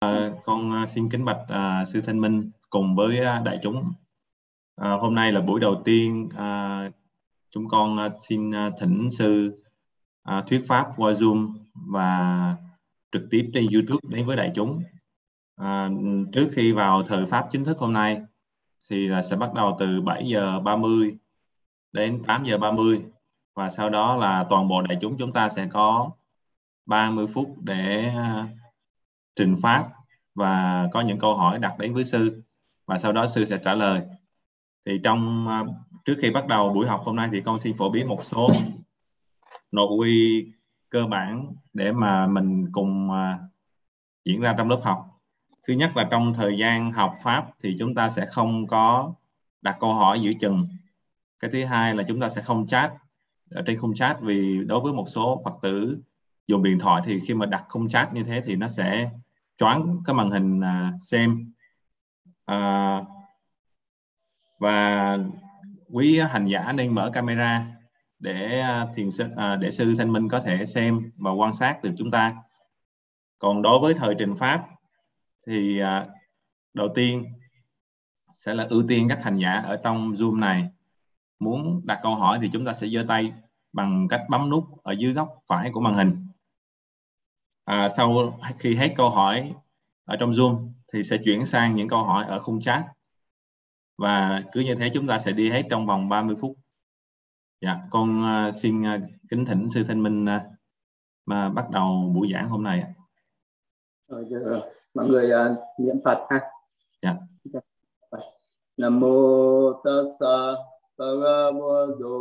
À, con ờ, xin kính bạch à, sư Thanh Minh cùng với à, đại chúng. À, hôm nay là buổi đầu tiên à, chúng con à, xin à, thỉnh sư à, thuyết pháp qua Zoom và trực tiếp trên YouTube đến với đại chúng. À, trước khi vào thời pháp chính thức hôm nay thì là sẽ bắt đầu từ 7 giờ 30 đến 8 giờ 30 và sau đó là toàn bộ đại chúng chúng ta sẽ có 30 phút để à, trình pháp và có những câu hỏi đặt đến với sư và sau đó sư sẽ trả lời. Thì trong à, trước khi bắt đầu buổi học hôm nay thì con xin phổ biến một số nội quy cơ bản để mà mình cùng à, diễn ra trong lớp học. Thứ nhất là trong thời gian học pháp thì chúng ta sẽ không có đặt câu hỏi giữa chừng. Cái thứ hai là chúng ta sẽ không chat ở trên khung chat vì đối với một số phật tử dùng điện thoại thì khi mà đặt khung chat như thế thì nó sẽ choáng cái màn hình à, xem. À, và quý hành giả nên mở camera để à, thiền sư à, để sư thanh minh có thể xem và quan sát được chúng ta. Còn đối với thời trình pháp thì à, đầu tiên sẽ là ưu tiên các hành giả ở trong zoom này. Muốn đặt câu hỏi thì chúng ta sẽ giơ tay bằng cách bấm nút ở dưới góc phải của màn hình à, sau khi hết câu hỏi ở trong Zoom thì sẽ chuyển sang những câu hỏi ở khung chat và cứ như thế chúng ta sẽ đi hết trong vòng 30 phút. Dạ, con uh, xin uh, kính thỉnh sư Thanh Minh uh, mà bắt đầu buổi giảng hôm nay. Rồi, giờ, mọi người uh, niệm Phật ha. Dạ. Nam mô tassa bhagavato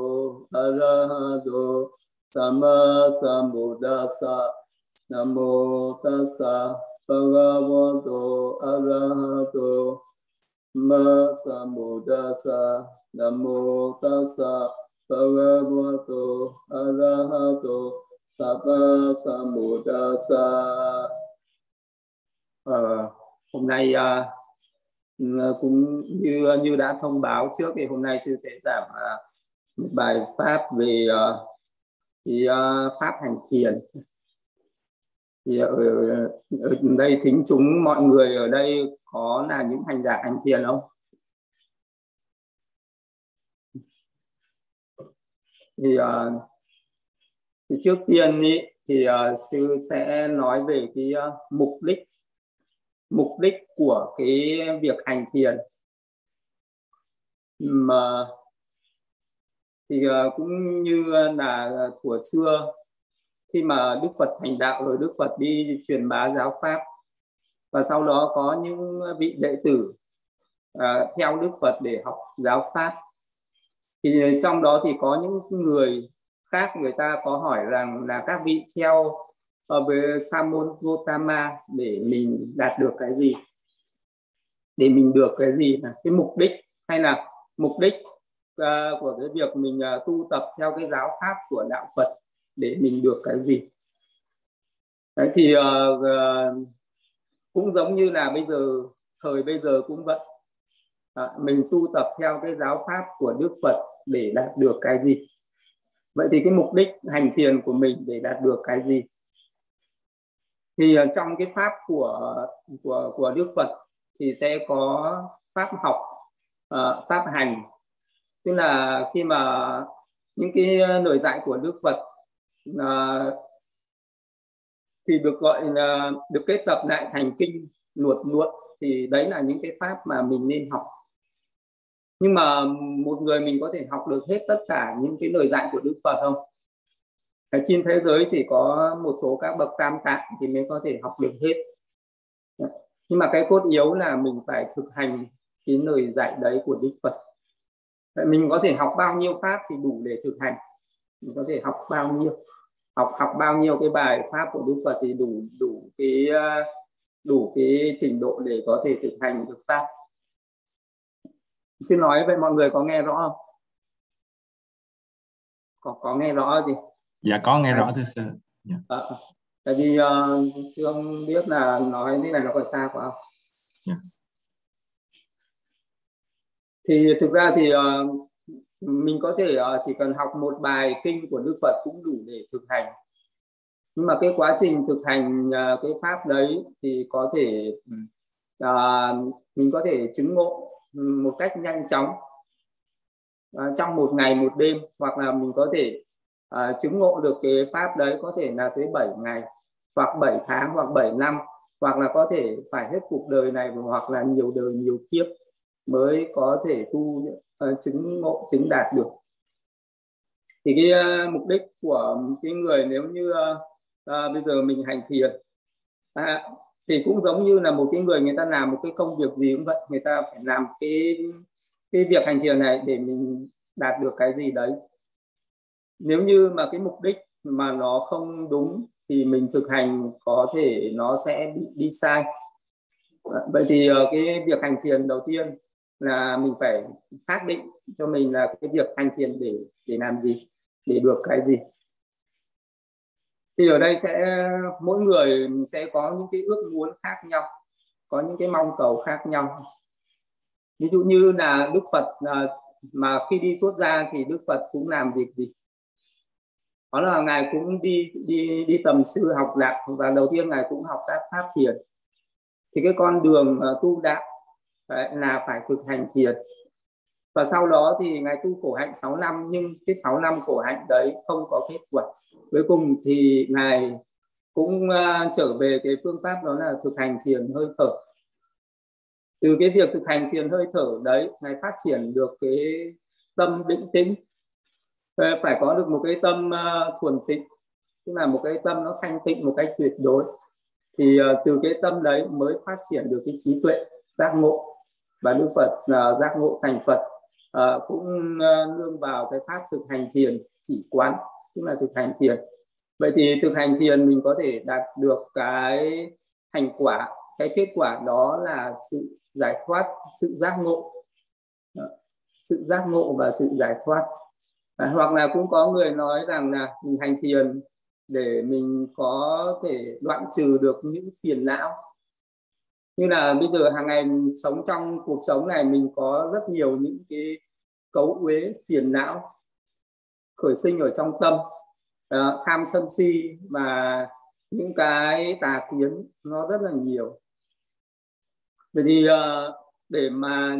arahato sama sambuddhassa Nam mô tassa bhagavato arahato ma sambuddhasa Nam mô tassa bhagavato arahato Sapa Sambuddhasa. À, ờ, hôm nay à, cũng như như đã thông báo trước thì hôm nay sư sẽ giảng à, một bài pháp về à, thì, à, pháp hành thiền thì ở, ở đây thính chúng mọi người ở đây có là những hành giả hành thiền không? Thì, uh, thì trước tiên ý, thì uh, sư sẽ nói về cái uh, mục đích mục đích của cái việc hành thiền. Mà thì uh, cũng như là thuở xưa khi mà Đức Phật thành đạo rồi Đức Phật đi truyền bá giáo pháp. Và sau đó có những vị đệ tử uh, theo Đức Phật để học giáo pháp. Thì trong đó thì có những người khác người ta có hỏi rằng là các vị theo ở về Samon Gotama để mình đạt được cái gì? Để mình được cái gì là cái mục đích? Hay là mục đích uh, của cái việc mình uh, tu tập theo cái giáo pháp của đạo Phật? Để mình được cái gì. Đấy thì uh, uh, cũng giống như là bây giờ thời bây giờ cũng vậy. À, mình tu tập theo cái giáo pháp của Đức Phật để đạt được cái gì. Vậy thì cái mục đích hành thiền của mình để đạt được cái gì? Thì uh, trong cái pháp của của của Đức Phật thì sẽ có pháp học uh, pháp hành. Tức là khi mà những cái lời dạy của Đức Phật à, thì được gọi là được kết tập lại thành kinh luột luận thì đấy là những cái pháp mà mình nên học nhưng mà một người mình có thể học được hết tất cả những cái lời dạy của Đức Phật không? Ở trên thế giới chỉ có một số các bậc tam tạng thì mới có thể học được hết. Nhưng mà cái cốt yếu là mình phải thực hành cái lời dạy đấy của Đức Phật. Mình có thể học bao nhiêu pháp thì đủ để thực hành. Mình có thể học bao nhiêu học học bao nhiêu cái bài pháp của Đức Phật thì đủ đủ cái ờ, đủ cái trình độ để có thể thực hành được pháp. Xin nói vậy mọi người có nghe rõ không? Có có nghe rõ gì? Dạ có nghe rõ thưa sư. Dạ. à, tại vì uh, chưa biết là nói thế này nó còn xa quá. Không dạ. thì thực ra thì uh, mình có thể uh, chỉ cần học một bài kinh của Đức Phật cũng đủ để thực hành. Nhưng mà cái quá trình thực hành uh, cái pháp đấy thì có thể uh, mình có thể chứng ngộ một cách nhanh chóng uh, trong một ngày một đêm. Hoặc là mình có thể uh, chứng ngộ được cái pháp đấy có thể là tới 7 ngày hoặc 7 tháng hoặc 7 năm. Hoặc là có thể phải hết cuộc đời này hoặc là nhiều đời nhiều kiếp mới có thể tu uh, ờ, chứng ngộ chứng đạt được. Thì cái uh, mục đích của cái người nếu như uh, uh, bây giờ mình hành thiền à, thì cũng giống như là một cái người người ta làm một cái công việc gì cũng vậy người ta phải làm cái cái việc hành thiền này để mình đạt được cái gì đấy. Nếu như mà cái mục đích mà nó không đúng thì mình thực hành có thể nó sẽ bị đi sai. Vậy thì cái việc hành thiền đầu tiên là mình phải xác định cho mình là cái việc hành thiền để để làm gì, để được cái gì. Thì ở đây sẽ, mỗi người sẽ có những cái ước muốn khác nhau, có những cái mong cầu khác nhau. Ví dụ như là đức phật à, mà khi đi xuất gia thì đức phật cũng làm việc gì? Đó là ngài cũng đi đi đi tầm sư học đạo và đầu tiên ngài cũng học các pháp thiền. Thì cái con đường à, tu đạo đấy, là phải thực hành thiền. Và sau đó thì ngài tu khổ hạnh 6 năm nhưng cái 6 năm khổ hạnh đấy không có kết quả. Cuối cùng thì ngài cũng uh, trở về cái phương pháp đó là thực hành thiền hơi thở. Từ cái việc thực hành thiền hơi thở đấy ngài phát triển được cái tâm định tĩnh. Ờ, phải có được một cái tâm uh, thuần tịnh tức là một cái tâm nó thanh tịnh một cách tuyệt đối. Thì uh, từ cái tâm đấy mới phát triển được cái trí tuệ giác ngộ và đức phật uh, giác ngộ thành phật uh, cũng uh, nương vào cái pháp thực hành thiền chỉ quán tức là thực hành thiền. Vậy thì thực hành thiền mình có thể đạt được cái thành quả cái kết quả đó là sự giải thoát sự giác ngộ. Sự giác ngộ và sự giải thoát. À, hoặc là cũng có người nói rằng là mình hành thiền để mình có thể đoạn trừ được những phiền não như là bây giờ hàng ngày mình sống trong cuộc sống này mình có rất nhiều những cái cấu uế phiền não khởi sinh ở trong tâm uh, tham sân si và những cái tà kiến nó rất là nhiều. Vậy thì uh, để mà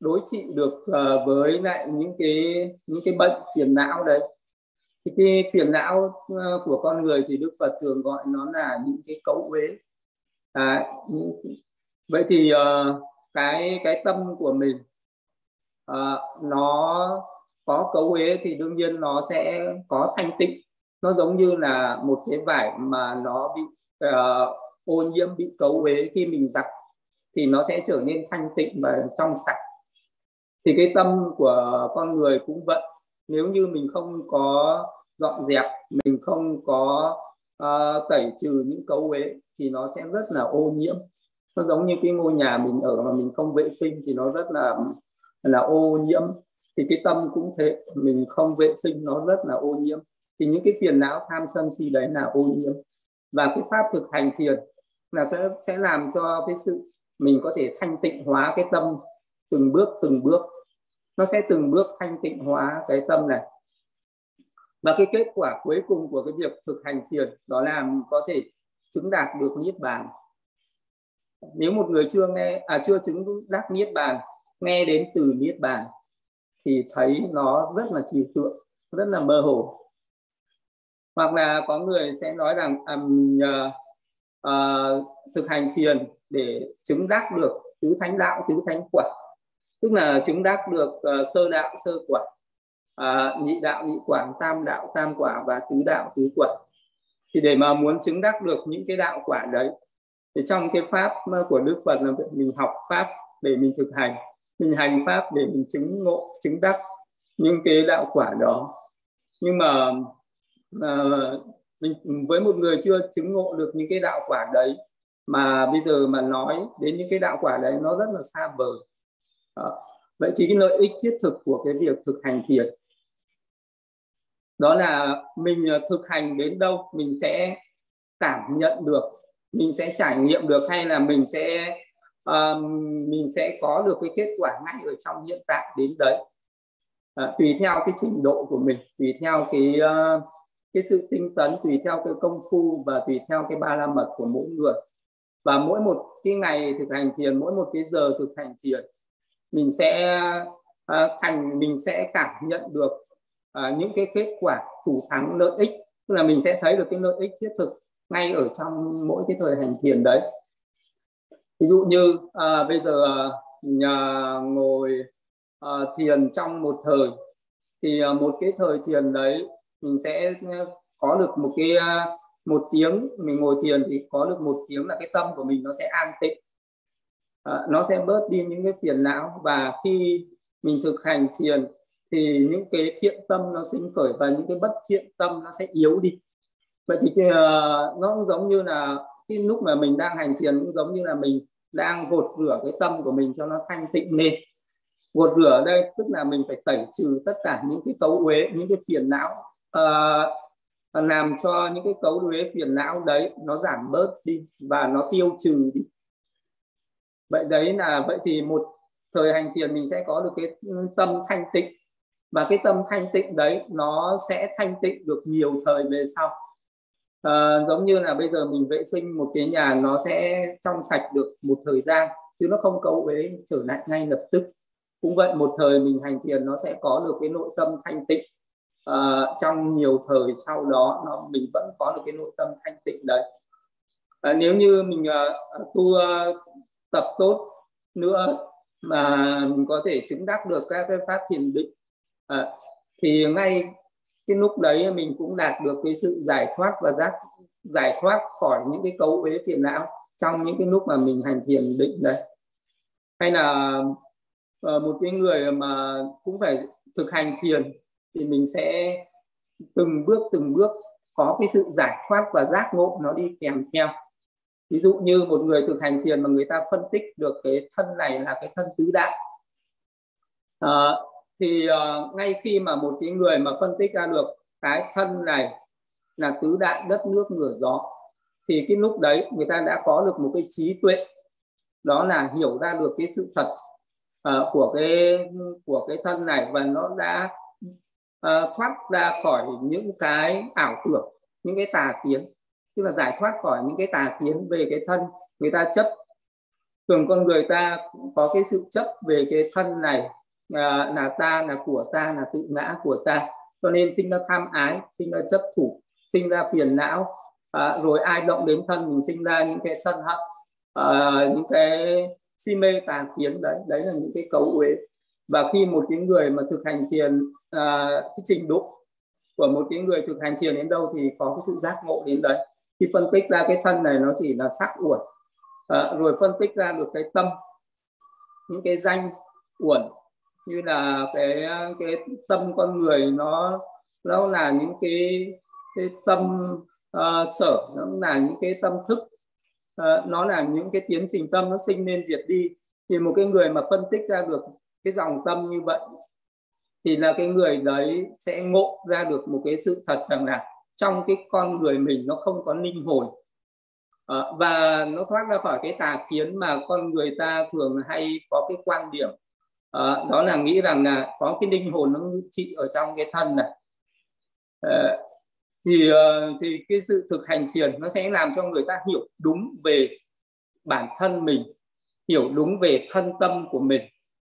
đối trị được uh, với lại những cái những cái bệnh phiền não đấy thì cái phiền não uh, của con người thì Đức Phật thường gọi nó là những cái cấu uế à, vậy thì uh, cái cái tâm của mình uh, nó có cấu uế thì đương nhiên nó sẽ có thanh tịnh. Nó giống như là một cái vải mà nó bị uh, ô nhiễm bị cấu uế khi mình giặt thì nó sẽ trở nên thanh tịnh và trong sạch. Thì cái tâm của con người cũng vậy. Nếu như mình không có dọn dẹp mình không có uh, tẩy trừ những cấu uế thì nó sẽ rất là ô nhiễm. Nó giống như cái ngôi nhà mình ở mà mình không vệ sinh thì nó rất là là ô nhiễm. Thì cái tâm cũng thế, mình không vệ sinh nó rất là ô nhiễm. Thì những cái phiền não tham sân si đấy là ô nhiễm. Và cái pháp thực hành thiền là sẽ sẽ làm cho cái sự mình có thể thanh tịnh hóa cái tâm từng bước từng bước. Nó sẽ từng bước thanh tịnh hóa cái tâm này. Và cái kết quả cuối cùng của cái việc thực hành thiền đó là có thể chứng đạt được niết bàn. Nếu một người chưa nghe à chưa chứng đắc niết bàn nghe đến từ niết bàn thì thấy nó rất là trừu tượng rất là mơ hồ. Hoặc là có người sẽ nói rằng à, mình à, à, thực hành thiền để chứng đắc được tứ thánh đạo tứ thánh quả tức là chứng đắc được uh, sơ đạo sơ quả uh, à, nhị đạo nhị quả tam đạo tam quả và tứ đạo tứ quả thì để mà muốn chứng đắc được những cái đạo quả đấy thì trong cái pháp ờ, của đức phật là mình học pháp để mình thực hành mình hành pháp để mình chứng ngộ chứng đắc những cái đạo quả đó. Nhưng mà uh, mình với một người chưa chứng ngộ được những cái đạo quả đấy mà bây giờ mà nói đến những cái đạo quả đấy nó rất là xa vời à, ờ, vậy thì cái lợi ích thiết thực của cái việc thực hành thiền đó là mình ờ, thực hành đến đâu mình sẽ cảm nhận được mình sẽ trải nghiệm được hay là mình sẽ uh, mình sẽ có được cái kết quả ngay ở trong hiện tại đến đấy. Uh, tùy theo cái trình độ của mình tùy theo cái uh, cái sự tinh tấn tùy theo cái công phu và tùy theo cái ba la mật của mỗi người. Và mỗi một cái ngày thực hành thiền mỗi một cái giờ thực hành thiền mình sẽ uh, thành mình sẽ cảm nhận được uh, những cái kết quả thủ thắng lợi ích. Tức là mình sẽ thấy được cái lợi ích thiết thực ngay ở trong mỗi cái thời hành thiền đấy. Ví dụ như uh, bây giờ uh, ngồi uh, thiền trong một thời thì uh, một cái thời thiền đấy mình sẽ có được một cái uh, một tiếng. Mình ngồi thiền thì có được một tiếng là cái tâm của mình nó sẽ an tịnh. Uh, nó sẽ bớt đi những cái phiền não. Và khi mình thực hành thiền thì những cái thiện tâm nó sinh khởi và những cái bất thiện tâm nó sẽ yếu đi. Vậy thì uh, nó cũng giống như là cái lúc mà mình đang hành thiền cũng giống như là mình đang gột rửa cái tâm của mình cho nó thanh tịnh lên. Gột rửa ở đây tức là mình phải tẩy trừ tất cả những cái cấu uế những cái phiền não uh, làm cho những cái cấu uế phiền não đấy nó giảm bớt đi và nó tiêu trừ đi. Vậy đấy là vậy thì một thời hành thiền mình sẽ có được cái tâm thanh tịnh và cái tâm thanh tịnh đấy nó sẽ thanh tịnh được nhiều thời về sau. À, giống như là bây giờ mình vệ sinh một cái nhà nó sẽ trong sạch được một thời gian chứ nó không cấu uế trở lại ngay lập tức. Cũng vậy một thời mình hành thiền nó sẽ có được cái nội tâm thanh tịnh. À, trong nhiều thời sau đó nó mình vẫn có được cái nội tâm thanh tịnh đấy. À, nếu như mình uh, tu uh, tập tốt nữa mà mình có thể chứng đắc được các cái pháp thiền định à, thì ngay cái lúc đấy mình cũng đạt được cái sự giải thoát và giác giải thoát khỏi những cái cấu uế phiền não trong những cái lúc mà mình hành thiền định đấy. Hay là ờ, một cái người mà cũng phải thực hành thiền thì mình sẽ từng bước từng bước có cái sự giải thoát và giác ngộ nó đi kèm theo. Ví dụ như một người thực hành thiền mà người ta phân tích được cái thân này là cái thân tứ đại. À, thì uh, ngay khi mà một cái người mà phân tích ra được cái thân này là tứ đại đất nước ngửa gió thì cái lúc đấy người ta đã có được một cái trí tuệ đó là hiểu ra được cái sự thật uh, của cái của cái thân này và nó đã uh, thoát ra khỏi những cái ảo tưởng những cái tà kiến. Tức là giải thoát khỏi những cái tà kiến về cái thân người ta chấp thường con người ta có cái sự chấp về cái thân này à, là ta là của ta là tự ngã của ta. Cho nên sinh ra tham ái sinh ra chấp thủ sinh ra phiền não. À, rồi ai động đến thân mình sinh ra những cái sân hận à, những cái si mê tà kiến đấy. Đấy là những cái cấu uế. Và khi một cái người mà thực hành thiền à, cái trình độ của một cái người thực hành thiền đến đâu thì có cái sự giác ngộ đến đấy. Khi phân tích ra cái thân này nó chỉ là sắc uẩn. À, rồi phân tích ra được cái tâm những cái danh uẩn như là cái cái tâm con người nó nó là những cái cái tâm uh, sở nó là những cái tâm thức uh, nó là những cái tiến trình tâm nó sinh lên diệt đi. Thì một cái người mà phân tích ra được cái dòng tâm như vậy thì là cái người đấy sẽ ngộ ra được một cái sự thật rằng là trong cái con người mình nó không có linh hồn. À, và nó thoát ra khỏi cái tà kiến mà con người ta thường hay có cái quan điểm à, đó là nghĩ rằng là có cái linh hồn nó trị ở trong cái thân này. À, thì ờ, thì cái sự thực hành thiền nó sẽ làm cho người ta hiểu đúng về bản thân mình hiểu đúng về thân tâm của mình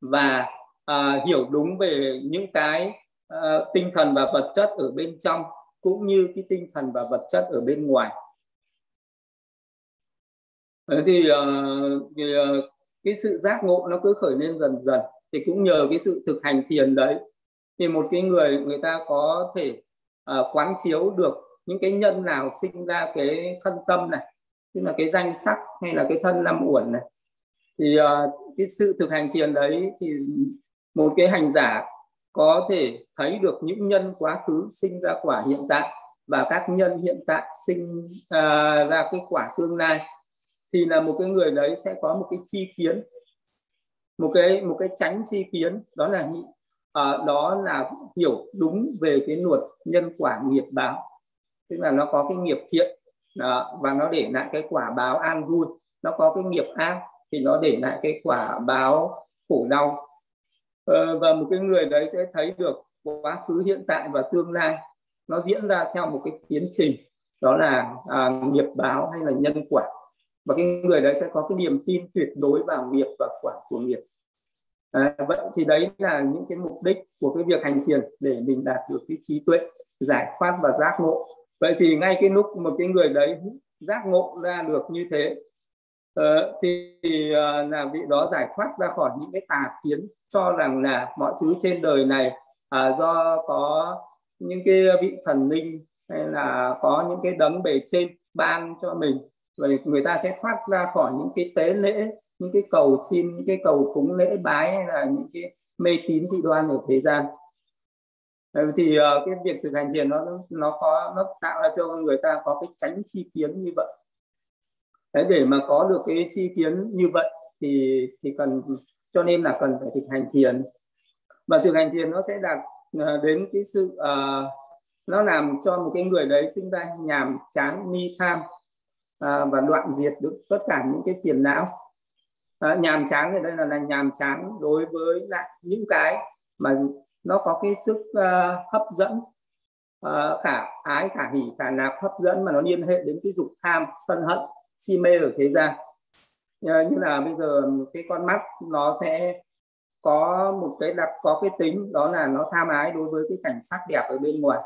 và à, hiểu đúng về những cái à, tinh thần và vật chất ở bên trong cũng như cái tinh thần và vật chất ở bên ngoài. Thế thì, à, thì à, cái sự giác ngộ nó cứ khởi lên dần dần thì cũng nhờ cái sự thực hành thiền đấy thì một cái người người ta có thể uh, quán chiếu được những cái nhân nào sinh ra cái thân tâm này tức là cái danh sắc hay là cái thân năm uẩn này. Thì uh, cái sự thực hành thiền đấy thì một cái hành giả có thể thấy được những nhân quá khứ sinh ra quả hiện tại và các nhân hiện tại sinh uh, ra cái quả tương lai. Thì là một cái người đấy sẽ có một cái chi kiến một cái một cái tránh chi kiến đó là uh, đó là hiểu đúng về cái luật nhân quả nghiệp báo. Tức là nó có cái nghiệp thiện uh, và nó để lại cái quả báo an vui. Nó có cái nghiệp ác thì nó để lại cái quả báo khổ đau. Uh, và một cái người đấy sẽ thấy được quá khứ hiện tại và tương lai. Nó diễn ra theo một cái tiến trình đó là à, nghiệp báo hay là nhân quả và cái người đấy sẽ có cái niềm tin tuyệt đối vào nghiệp và quả của nghiệp. À, vậy thì đấy là những cái mục đích của cái việc hành thiền để mình đạt được cái trí tuệ giải thoát và giác ngộ. Vậy thì ngay cái lúc một cái người đấy giác ngộ ra được như thế uh, thì uh, là vị đó giải thoát ra khỏi những cái tà kiến cho rằng là mọi thứ trên đời này uh, do có những cái vị thần linh hay là có những cái đấng bề trên ban cho mình vậy người ta sẽ thoát ra khỏi những cái tế lễ những cái cầu xin những cái cầu cúng lễ bái hay là những cái mê tín dị đoan ở thế gian. Thì uh, cái việc thực hành thiền nó nó có nó tạo ra cho người ta có cái tránh chi kiến như vậy. Đấy, để mà có được cái chi kiến như vậy thì thì cần cho nên là cần phải thực hành thiền. Và thực hành thiền nó sẽ đạt uh, đến cái sự uh, nó làm cho một cái người đấy sinh ra nhàm chán ni tham à, và đoạn diệt được tất cả những cái phiền não. À, nhàm chán thì đây là, là nhàm chán đối với lại những cái mà nó có cái sức uh, hấp dẫn. Uh, khả ái khả hỉ khả nạp hấp dẫn mà nó liên hệ đến cái dục tham sân hận si mê ở thế gian. Uh, như là bây giờ cái con mắt nó sẽ có một cái đặc có cái tính đó là nó tham ái đối với cái cảnh sắc đẹp ở bên ngoài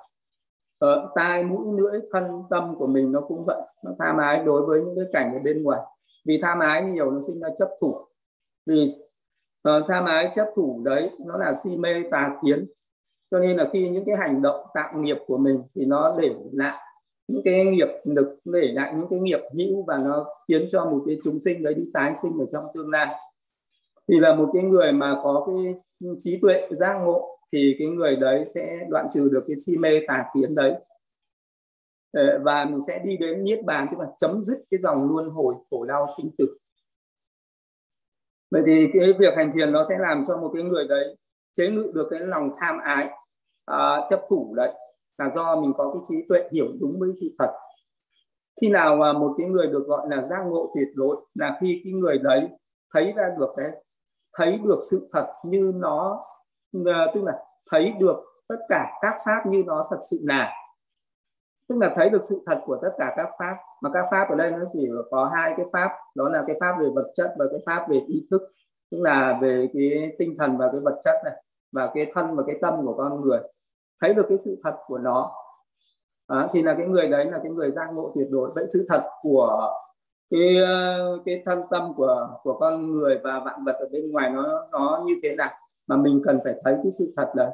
ở tai mũi lưỡi thân tâm của mình nó cũng vậy. Nó tham ái đối với những cái cảnh ở bên ngoài. Vì tham ái nhiều nó sinh ra chấp thủ. Vì ờ, uh, tham ái chấp thủ đấy nó là si mê tà kiến. Cho nên là khi những cái hành động tạo nghiệp của mình thì nó để lại những cái nghiệp lực để lại những cái nghiệp hữu và nó khiến cho một cái chúng sinh đấy đi tái sinh ở trong tương lai. Thì là một cái người mà có cái trí tuệ giác ngộ thì cái người đấy sẽ đoạn trừ được cái si mê tà kiến đấy. Ờ, và mình sẽ đi đến niết bàn tức là chấm dứt cái dòng luân hồi khổ đau sinh tử. Vậy thì cái việc hành thiền nó sẽ làm cho một cái người đấy chế ngự được cái lòng tham ái uh, chấp thủ đấy là do mình có cái trí tuệ hiểu đúng với sự thật. Khi nào mà một cái người được gọi là giác ngộ tuyệt đối là khi cái người đấy thấy ra được cái thấy được sự thật như nó Ờ, tức là thấy được tất cả các pháp như nó thật sự là. Tức là thấy được sự thật của tất cả các pháp. Mà các pháp ở đây nó chỉ có hai cái pháp. Đó là cái pháp về vật chất và cái pháp về ý thức. Tức là về cái tinh thần và cái vật chất này và cái thân và cái tâm của con người. Thấy được cái sự thật của nó. À, thì là cái người đấy là cái người giác ngộ tuyệt đối. Vậy sự thật của cái ờ, cái thân tâm của của con người và vạn vật ở bên ngoài nó nó như thế nào? Mà mình cần phải thấy cái sự thật đấy.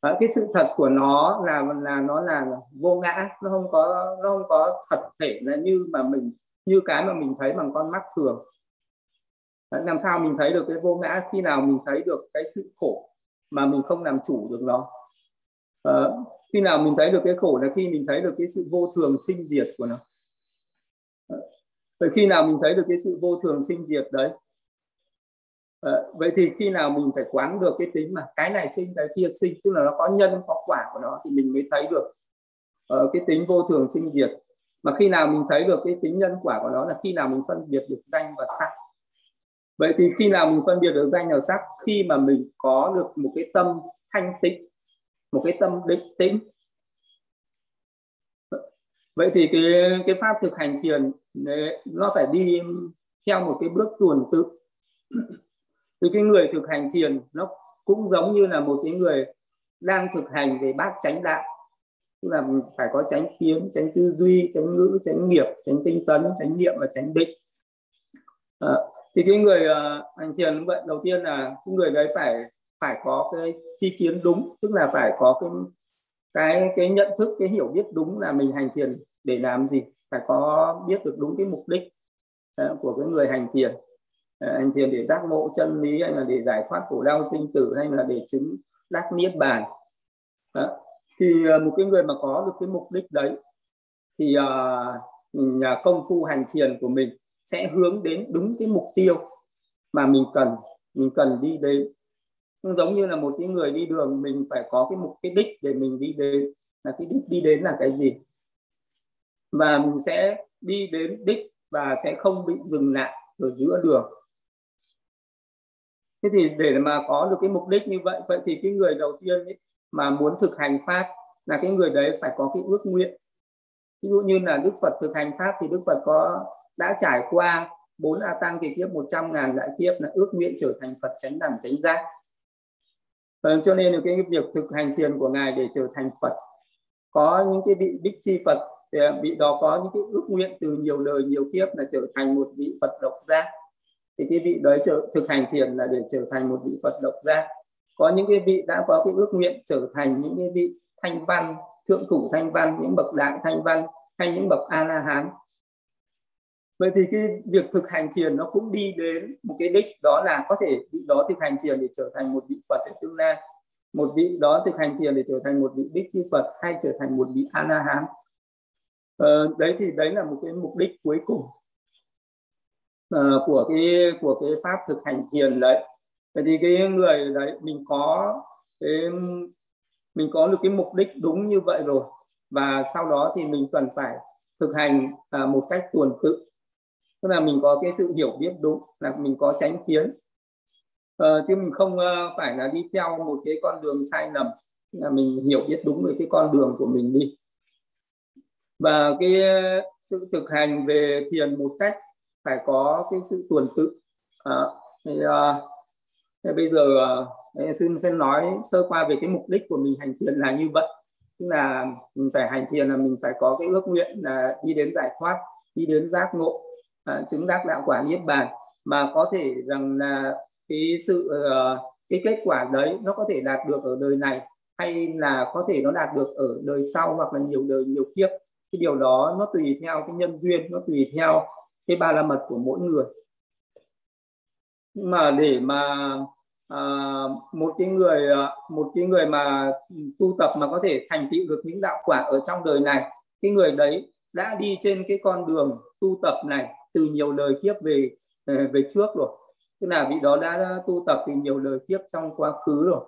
À, cái sự thật của nó là là nó là vô ngã nó không có nó không có thật thể là như mà mình như cái mà mình thấy bằng con mắt thường. Làm sao mình thấy được cái vô ngã khi nào mình thấy được cái sự khổ mà mình không làm chủ được nó. À, khi nào mình thấy được cái khổ là khi mình thấy được cái sự vô thường sinh diệt của nó. Ờ, Vậy khi nào mình thấy được cái sự vô thường sinh diệt đấy à, vậy thì khi nào mình phải quán được cái tính mà cái này sinh cái kia sinh tức là nó có nhân có quả của nó thì mình mới thấy được uh, cái tính vô thường sinh diệt. Mà khi nào mình thấy được cái tính nhân quả của nó là khi nào mình phân biệt được danh và sắc. Vậy thì khi nào mình phân biệt được danh và sắc? Khi mà mình có được một cái tâm thanh tịnh một cái tâm định tĩnh. Vậy thì cái cái pháp thực hành thiền nó phải đi theo một cái bước tuần tự thì cái người thực hành thiền nó cũng giống như là một cái người đang thực hành về bát chánh đạo. Tức là phải có tránh kiến tránh tư duy tránh ngữ tránh nghiệp tránh tinh tấn tránh niệm và tránh định. À, thì cái người uh, hành thiền vậy. Đầu tiên là cái người đấy phải phải có cái chi kiến đúng tức là phải có cái cái cái nhận thức cái hiểu biết đúng là mình hành thiền để làm gì. Phải có biết được đúng cái mục đích uh, của cái người hành thiền. Ờ, hành thiền để giác ngộ chân lý hay là để giải thoát khổ đau sinh tử hay là để chứng đắc niết bàn. Đó. thì ờ, một cái người mà có được cái mục đích đấy thì uh, công phu hành thiền của mình sẽ hướng đến đúng cái mục tiêu mà mình cần mình cần đi đến. Cũng giống như là một cái người đi đường mình phải có cái mục cái đích để mình đi đến. Là cái đích đi đến là cái gì? Và mình sẽ đi đến đích và sẽ không bị dừng lại ở giữa đường thế thì để mà có được cái mục đích như vậy vậy thì cái người đầu tiên ấy, mà muốn thực hành pháp là cái người đấy phải có cái ước nguyện. Ví dụ như là Đức Phật thực hành pháp thì Đức Phật có đã trải qua bốn a tăng kỳ kiếp 100 ngàn đại kiếp là ước nguyện trở thành Phật chánh đẳng chánh giác. Và cho nên là cái việc thực hành thiền của ngài để trở thành Phật có những cái vị bích chi Phật thì vị đó có những cái ước nguyện từ nhiều lời nhiều kiếp là trở thành một vị Phật độc giác thì cái vị đấy trở, thực hành thiền là để trở thành một vị Phật độc giác có những cái vị đã có cái ước nguyện trở thành những cái vị thanh văn thượng thủ thanh văn những bậc đại thanh văn hay những bậc a la hán vậy thì cái việc thực hành thiền nó cũng đi đến một cái đích đó là có thể vị đó thực hành thiền để trở thành một vị phật ở tương lai. Một vị đó thực hành thiền để trở thành một vị bích chi phật hay trở thành một vị a la hán ờ, đấy thì đấy là một cái mục đích cuối cùng uh, của cái của cái pháp thực hành thiền đấy. Vậy thì cái người đấy mình có cái mình có được cái mục đích đúng như vậy rồi. Và sau đó thì mình cần phải thực hành uh, một cách tuần tự. Tức là mình có cái sự hiểu biết đúng là mình có tránh kiến. Uh, chứ mình không uh, phải là đi theo một cái con đường sai lầm là mình hiểu biết đúng về cái con đường của mình đi. Và cái sự thực hành về thiền một cách phải có cái sự tuần tự. À, thì, ờ, à, thì bây giờ à, xin xin nói sơ qua về cái mục đích của mình hành thiền là như vậy. Tức là mình phải hành thiền là mình phải có cái ước nguyện là đi đến giải thoát đi đến giác ngộ à, chứng đắc đạo quả niết bàn. Mà có thể rằng là cái sự uh, cái kết quả đấy nó có thể đạt được ở đời này hay là có thể nó đạt được ở đời sau hoặc là nhiều đời nhiều kiếp. Cái điều đó nó tùy theo cái nhân duyên nó tùy theo cái ba la mật của mỗi người. Nhưng mà để mà à, một cái người à, một cái người mà tu tập mà có thể thành tựu được những đạo quả ở trong đời này cái người đấy đã đi trên cái con đường tu tập này từ nhiều đời kiếp về à, về trước rồi. Tức là vị đó đã tu tập từ nhiều đời kiếp trong quá khứ rồi.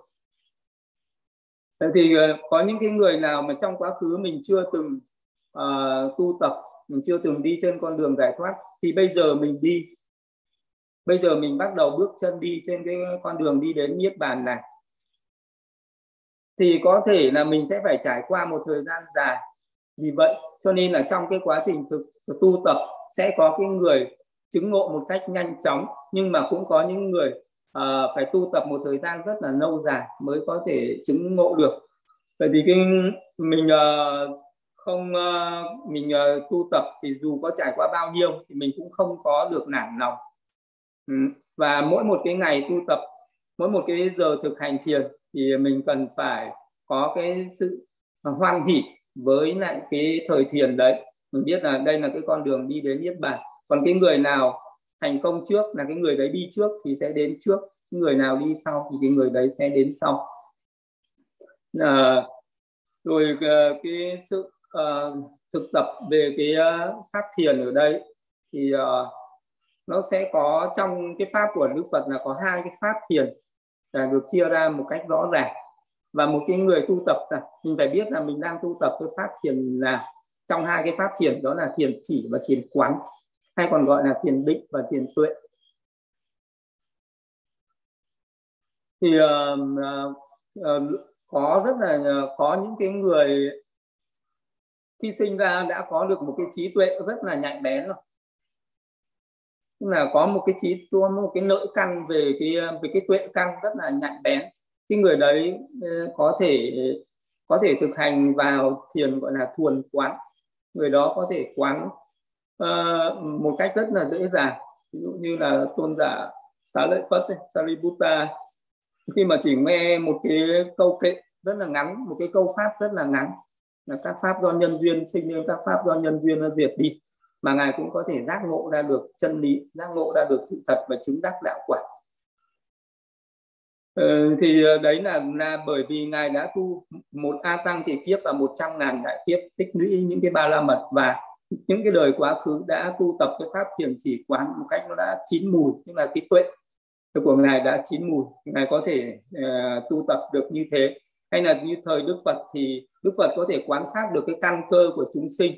Thế thì à, có những cái người nào mà trong quá khứ mình chưa từng uh, tu tập mình chưa từng đi trên con đường giải thoát thì bây giờ mình đi. Bây giờ mình bắt đầu bước chân đi trên cái con đường đi đến niết bàn này. Thì có thể là mình sẽ phải trải qua một thời gian dài vì vậy cho nên là trong cái quá trình thực, tu tập sẽ có cái người chứng ngộ một cách nhanh chóng nhưng mà cũng có những người uh, phải tu tập một thời gian rất là lâu dài mới có thể chứng ngộ được. Vậy thì cái mình uh, không uh, mình uh, tu tập thì dù có trải qua bao nhiêu thì mình cũng không có được nản lòng. Ừ. và mỗi một cái ngày tu tập mỗi một cái giờ thực hành thiền thì mình cần phải có cái sự hoan hỷ với lại cái thời thiền đấy. Mình biết là đây là cái con đường đi đến niết bàn. Còn cái người nào thành công trước là cái người đấy đi trước thì sẽ đến trước người nào đi sau thì cái người đấy sẽ đến sau. À, rồi cái sự uh, thực tập về cái uh, pháp thiền ở đây thì uh, nó sẽ có trong cái pháp của Đức Phật là có hai cái pháp thiền là được chia ra một cách rõ ràng. Và một cái người tu tập là mình phải biết là mình đang tu tập cái pháp thiền là trong hai cái pháp thiền đó là thiền chỉ và thiền quán hay còn gọi là thiền định và thiền tuệ. Thì uh, uh, có rất là uh, có những cái người khi sinh ra đã có được một cái trí tuệ rất là nhạy bén rồi. Tức là có một cái trí có một cái nội căn về cái về cái tuệ căn rất là nhạy bén. Cái người đấy ờ, có thể có thể thực hành vào thiền gọi là thuần quán. Người đó có thể quán uh, một cách rất là dễ dàng. Ví dụ như là tôn giả xá lợi phất sariputta khi mà chỉ nghe một cái câu kệ rất là ngắn một cái câu pháp rất là ngắn là các pháp do nhân duyên sinh nên các pháp do nhân duyên nó diệt đi. Mà ngài cũng có thể giác ngộ ra được chân lý giác ngộ ra được sự thật và chứng đắc đạo quả. Ừ, thì ờ, đấy là là bởi vì ngài đã tu một a tăng thì kiếp và một trăm ngàn đại kiếp tích lũy những cái ba la mật và những cái đời quá khứ đã tu tập cái pháp thiền chỉ quán một cách nó đã chín mùi tức là cái tuệ của ngài đã chín mùi. Ngài có thể uh, tu tập được như thế hay là như thời đức phật thì đức phật có thể quan sát được cái căn cơ của chúng sinh.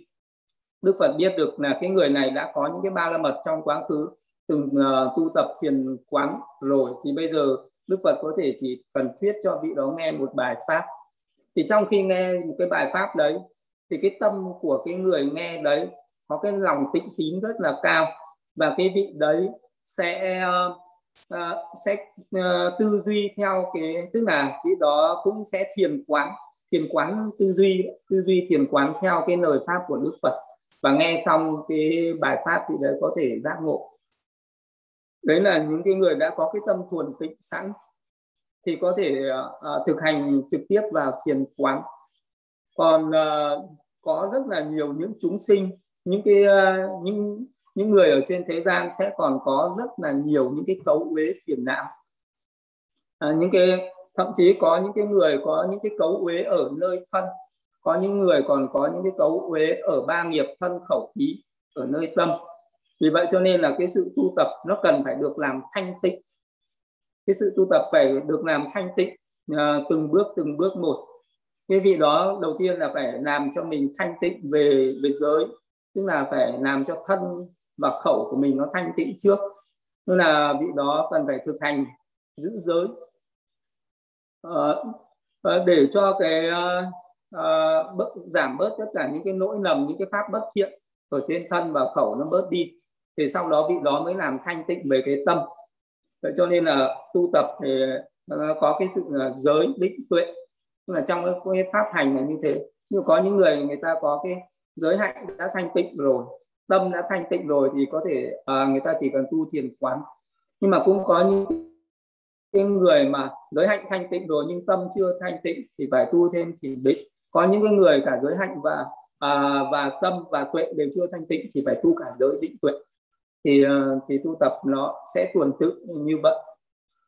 Đức Phật biết được là cái người này đã có những cái ba la mật trong quá khứ từng uh, tu tập thiền quán rồi. Thì bây giờ Đức Phật có thể chỉ cần thuyết cho vị đó nghe một bài pháp. Thì trong khi nghe một cái bài pháp đấy thì cái tâm của cái người nghe đấy có cái lòng tịnh tín rất là cao. Và cái vị đấy sẽ uh, Ờ, sẽ uh, tư duy theo cái tức là cái đó cũng sẽ thiền quán thiền quán tư duy tư duy thiền quán theo cái lời pháp của đức phật. Và nghe xong cái bài pháp thì đấy có thể giác ngộ. Đấy là những cái người đã có cái tâm thuần tịnh sẵn thì có thể uh, thực hành trực tiếp vào thiền quán. Còn uh, có rất là nhiều những chúng sinh những cái uh, những những người ở trên thế gian sẽ còn có rất là nhiều những cái cấu uế phiền não. À, những cái thậm chí có những cái người có những cái cấu uế ở nơi thân có những người còn có những cái cấu uế ở ba nghiệp thân khẩu ý ở nơi tâm. Vì vậy cho nên là cái sự tu tập nó cần phải được làm thanh tịnh. Cái sự tu tập phải được làm thanh tịnh à, từng bước từng bước một. Cái vị đó đầu tiên là phải làm cho mình thanh tịnh về về giới tức là phải làm cho thân và khẩu của mình nó thanh tịnh trước. Nên là vị đó cần phải thực hành giữ giới. À, để cho cái à, bớt, giảm bớt tất cả những cái nỗi lầm những cái pháp bất thiện ở trên thân và khẩu nó bớt đi thì sau đó vị đó mới làm thanh tịnh về cái tâm. Vậy cho nên là tu tập thì nó có cái sự giới định tuệ. Tức là trong cái pháp hành là như thế. Nhưng có những người người ta có cái giới hạnh đã thanh tịnh rồi tâm đã thanh tịnh rồi thì có thể à, người ta chỉ cần tu thiền quán. Nhưng mà cũng có những người mà giới hạnh thanh tịnh rồi nhưng tâm chưa thanh tịnh thì phải tu thêm thiền định. Có những cái người cả giới hạnh và à, và tâm và tuệ đều chưa thanh tịnh thì phải tu cả giới định tuệ. Thì à, thì tu tập nó sẽ tuần tự như vậy.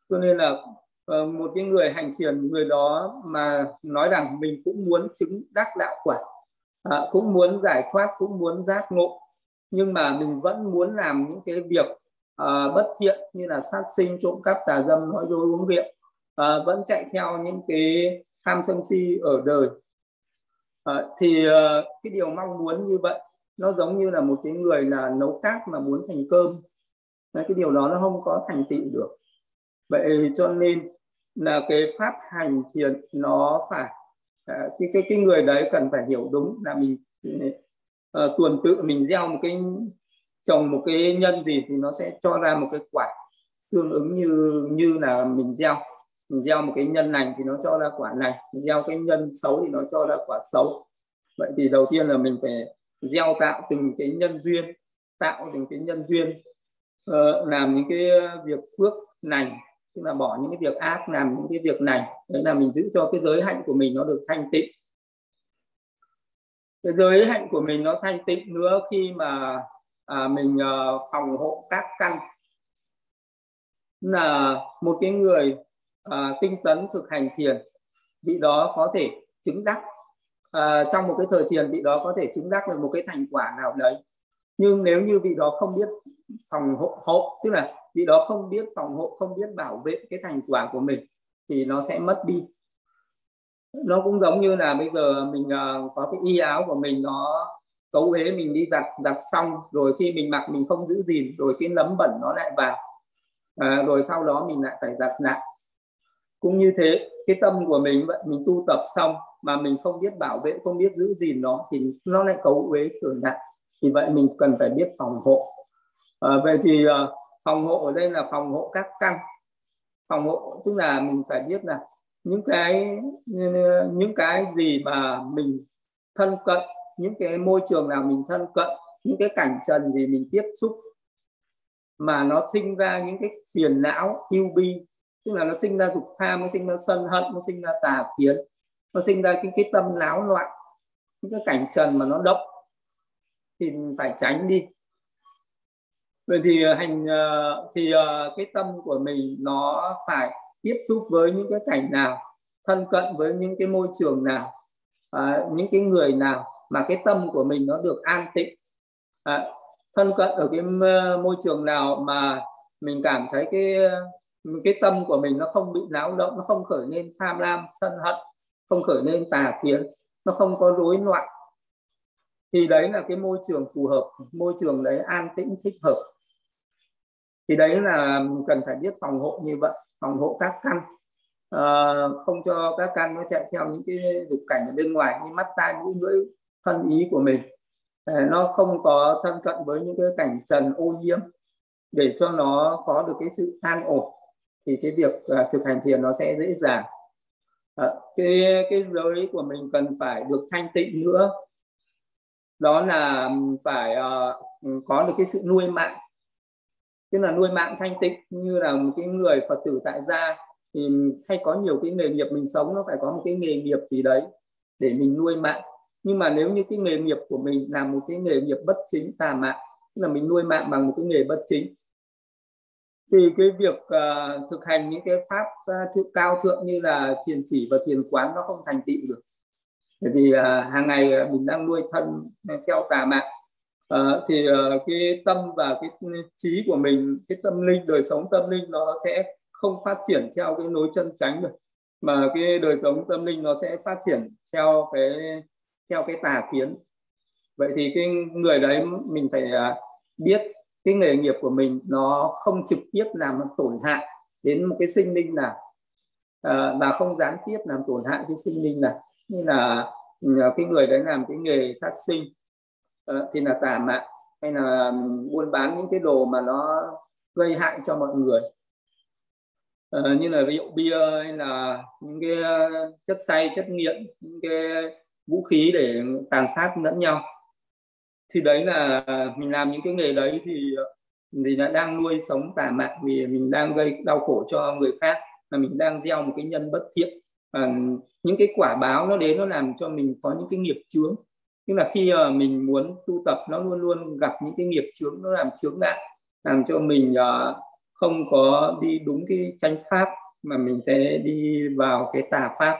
Cho nên là ờ, một cái người hành thiền người đó mà nói rằng mình cũng muốn chứng đắc đạo quả à, cũng muốn giải thoát cũng muốn giác ngộ nhưng mà mình vẫn muốn làm những cái việc uh, bất thiện như là sát sinh trộm cắp tà dâm nói dối uống rượu uh, vẫn chạy theo những cái tham sân si ở đời. Uh, thì uh, cái điều mong muốn như vậy nó giống như là một cái người là nấu cát mà muốn thành cơm. Đấy, cái điều đó nó không có thành tựu được. Vậy cho nên là cái pháp hành thiền nó phải cái cái cái người đấy cần phải hiểu đúng là mình uh, tuần tự mình gieo một cái trồng một cái nhân gì thì nó sẽ cho ra một cái quả tương ứng như như là mình gieo. Mình gieo một cái nhân lành thì nó cho ra quả này mình gieo cái nhân xấu thì nó cho ra quả xấu. Vậy thì đầu tiên là mình phải gieo tạo từng cái nhân duyên tạo từng cái nhân duyên. Uh, làm những cái việc phước lành tức là bỏ những cái việc ác làm những cái việc này đấy là mình giữ cho cái giới hạnh của mình nó được thanh tịnh cái giới hạnh của mình nó thanh tịnh nữa khi mà à, mình à, phòng hộ các căn. Là một cái người à, tinh tấn thực hành thiền vị đó có thể chứng đắc à, trong một cái thời thiền vị đó có thể chứng đắc được một cái thành quả nào đấy. Nhưng nếu như vị đó không biết phòng hộ, hộ tức là vị đó không biết phòng hộ không biết bảo vệ cái thành quả của mình thì nó sẽ mất đi nó cũng giống như là bây giờ mình uh, có cái y áo của mình nó cấu ế mình đi giặt giặt xong rồi khi mình mặc mình không giữ gìn rồi cái nấm bẩn nó lại vào. À, rồi sau đó mình lại phải giặt lại. Cũng như thế cái tâm của mình vậy mình tu tập xong mà mình không biết bảo vệ không biết giữ gìn nó thì nó lại cấu uế trở lại. Thì vậy mình cần phải biết phòng hộ. À, vậy thì uh, phòng hộ ở đây là phòng hộ các căn. Phòng hộ tức là mình phải biết là những cái những cái gì mà mình thân cận, những cái môi trường nào mình thân cận, những cái cảnh trần gì mình tiếp xúc mà nó sinh ra những cái phiền não, yêu bi, tức là nó sinh ra dục tham, nó sinh ra sân hận, nó sinh ra tà kiến, nó sinh ra cái cái tâm náo loạn, những cái cảnh trần mà nó động, thì phải tránh đi. Vậy thì ờ, hành ờ, thì ờ, cái tâm của mình nó phải tiếp xúc với những cái cảnh nào thân cận với những cái môi trường nào à, những cái người nào mà cái tâm của mình nó được an tịnh à, thân cận ở cái môi trường nào mà mình cảm thấy cái ờ, cái tâm của mình nó không bị náo động nó không khởi lên tham lam sân hận không khởi lên tà kiến nó không có rối loạn thì đấy là cái môi trường phù hợp môi trường đấy an tĩnh thích hợp. Thì đấy là cần phải biết phòng hộ như vậy phòng hộ các căn. À, không cho các căn nó chạy theo những cái dục cảnh ở bên ngoài như mắt tai mũi lưỡi thân ý của mình. À, nó không có thân cận với những cái cảnh trần ô nhiễm. Để cho nó có được cái sự an ổn thì cái việc uh, thực hành thiền nó sẽ dễ dàng. À, cái cái giới của mình cần phải được thanh tịnh nữa. Đó là phải uh, có được cái sự nuôi mạng tức là nuôi mạng thanh tịnh như là một cái người phật tử tại gia thì hay có nhiều cái nghề nghiệp mình sống nó phải có một cái nghề nghiệp gì đấy để mình nuôi mạng. Nhưng mà nếu như cái nghề nghiệp của mình là một cái nghề nghiệp bất chính tà mạng tức là mình nuôi mạng bằng một cái nghề bất chính thì cái việc uh, thực hành những cái pháp uh, cao thượng như là thiền chỉ và thiền quán nó không thành tựu được. Bởi vì uh, hàng ngày mình đang nuôi thân theo tà mạng à, thì uh, cái tâm và cái trí của mình cái tâm linh đời sống tâm linh nó sẽ không phát triển theo cái nối chân tránh được. Mà cái đời sống tâm linh nó sẽ phát triển theo cái theo cái tà kiến. Vậy thì cái người đấy mình phải à, biết cái nghề nghiệp của mình nó không trực tiếp làm tổn hại đến một cái sinh linh nào à, và không gián tiếp làm tổn hại cái sinh linh nào. Như là ừ, cái người đấy làm cái nghề sát sinh uh, thì là tà mạng hay là buôn bán những cái đồ mà nó gây hại cho mọi người. Uh, như là ví dụ bia hay là những cái ờ, chất say chất nghiện những cái vũ khí để tàn sát lẫn nhau. Thì đấy là mình làm những cái nghề đấy thì thì là đang nuôi sống tà mạng vì mình đang gây đau khổ cho người khác là mình đang gieo một cái nhân bất thiện. À, những cái quả báo nó đến nó làm cho mình có những cái nghiệp chướng tức là khi uh, mình muốn tu tập nó luôn luôn gặp những cái nghiệp chướng nó làm chướng lại làm cho mình uh, không có đi đúng cái tranh pháp mà mình sẽ đi vào cái tà pháp.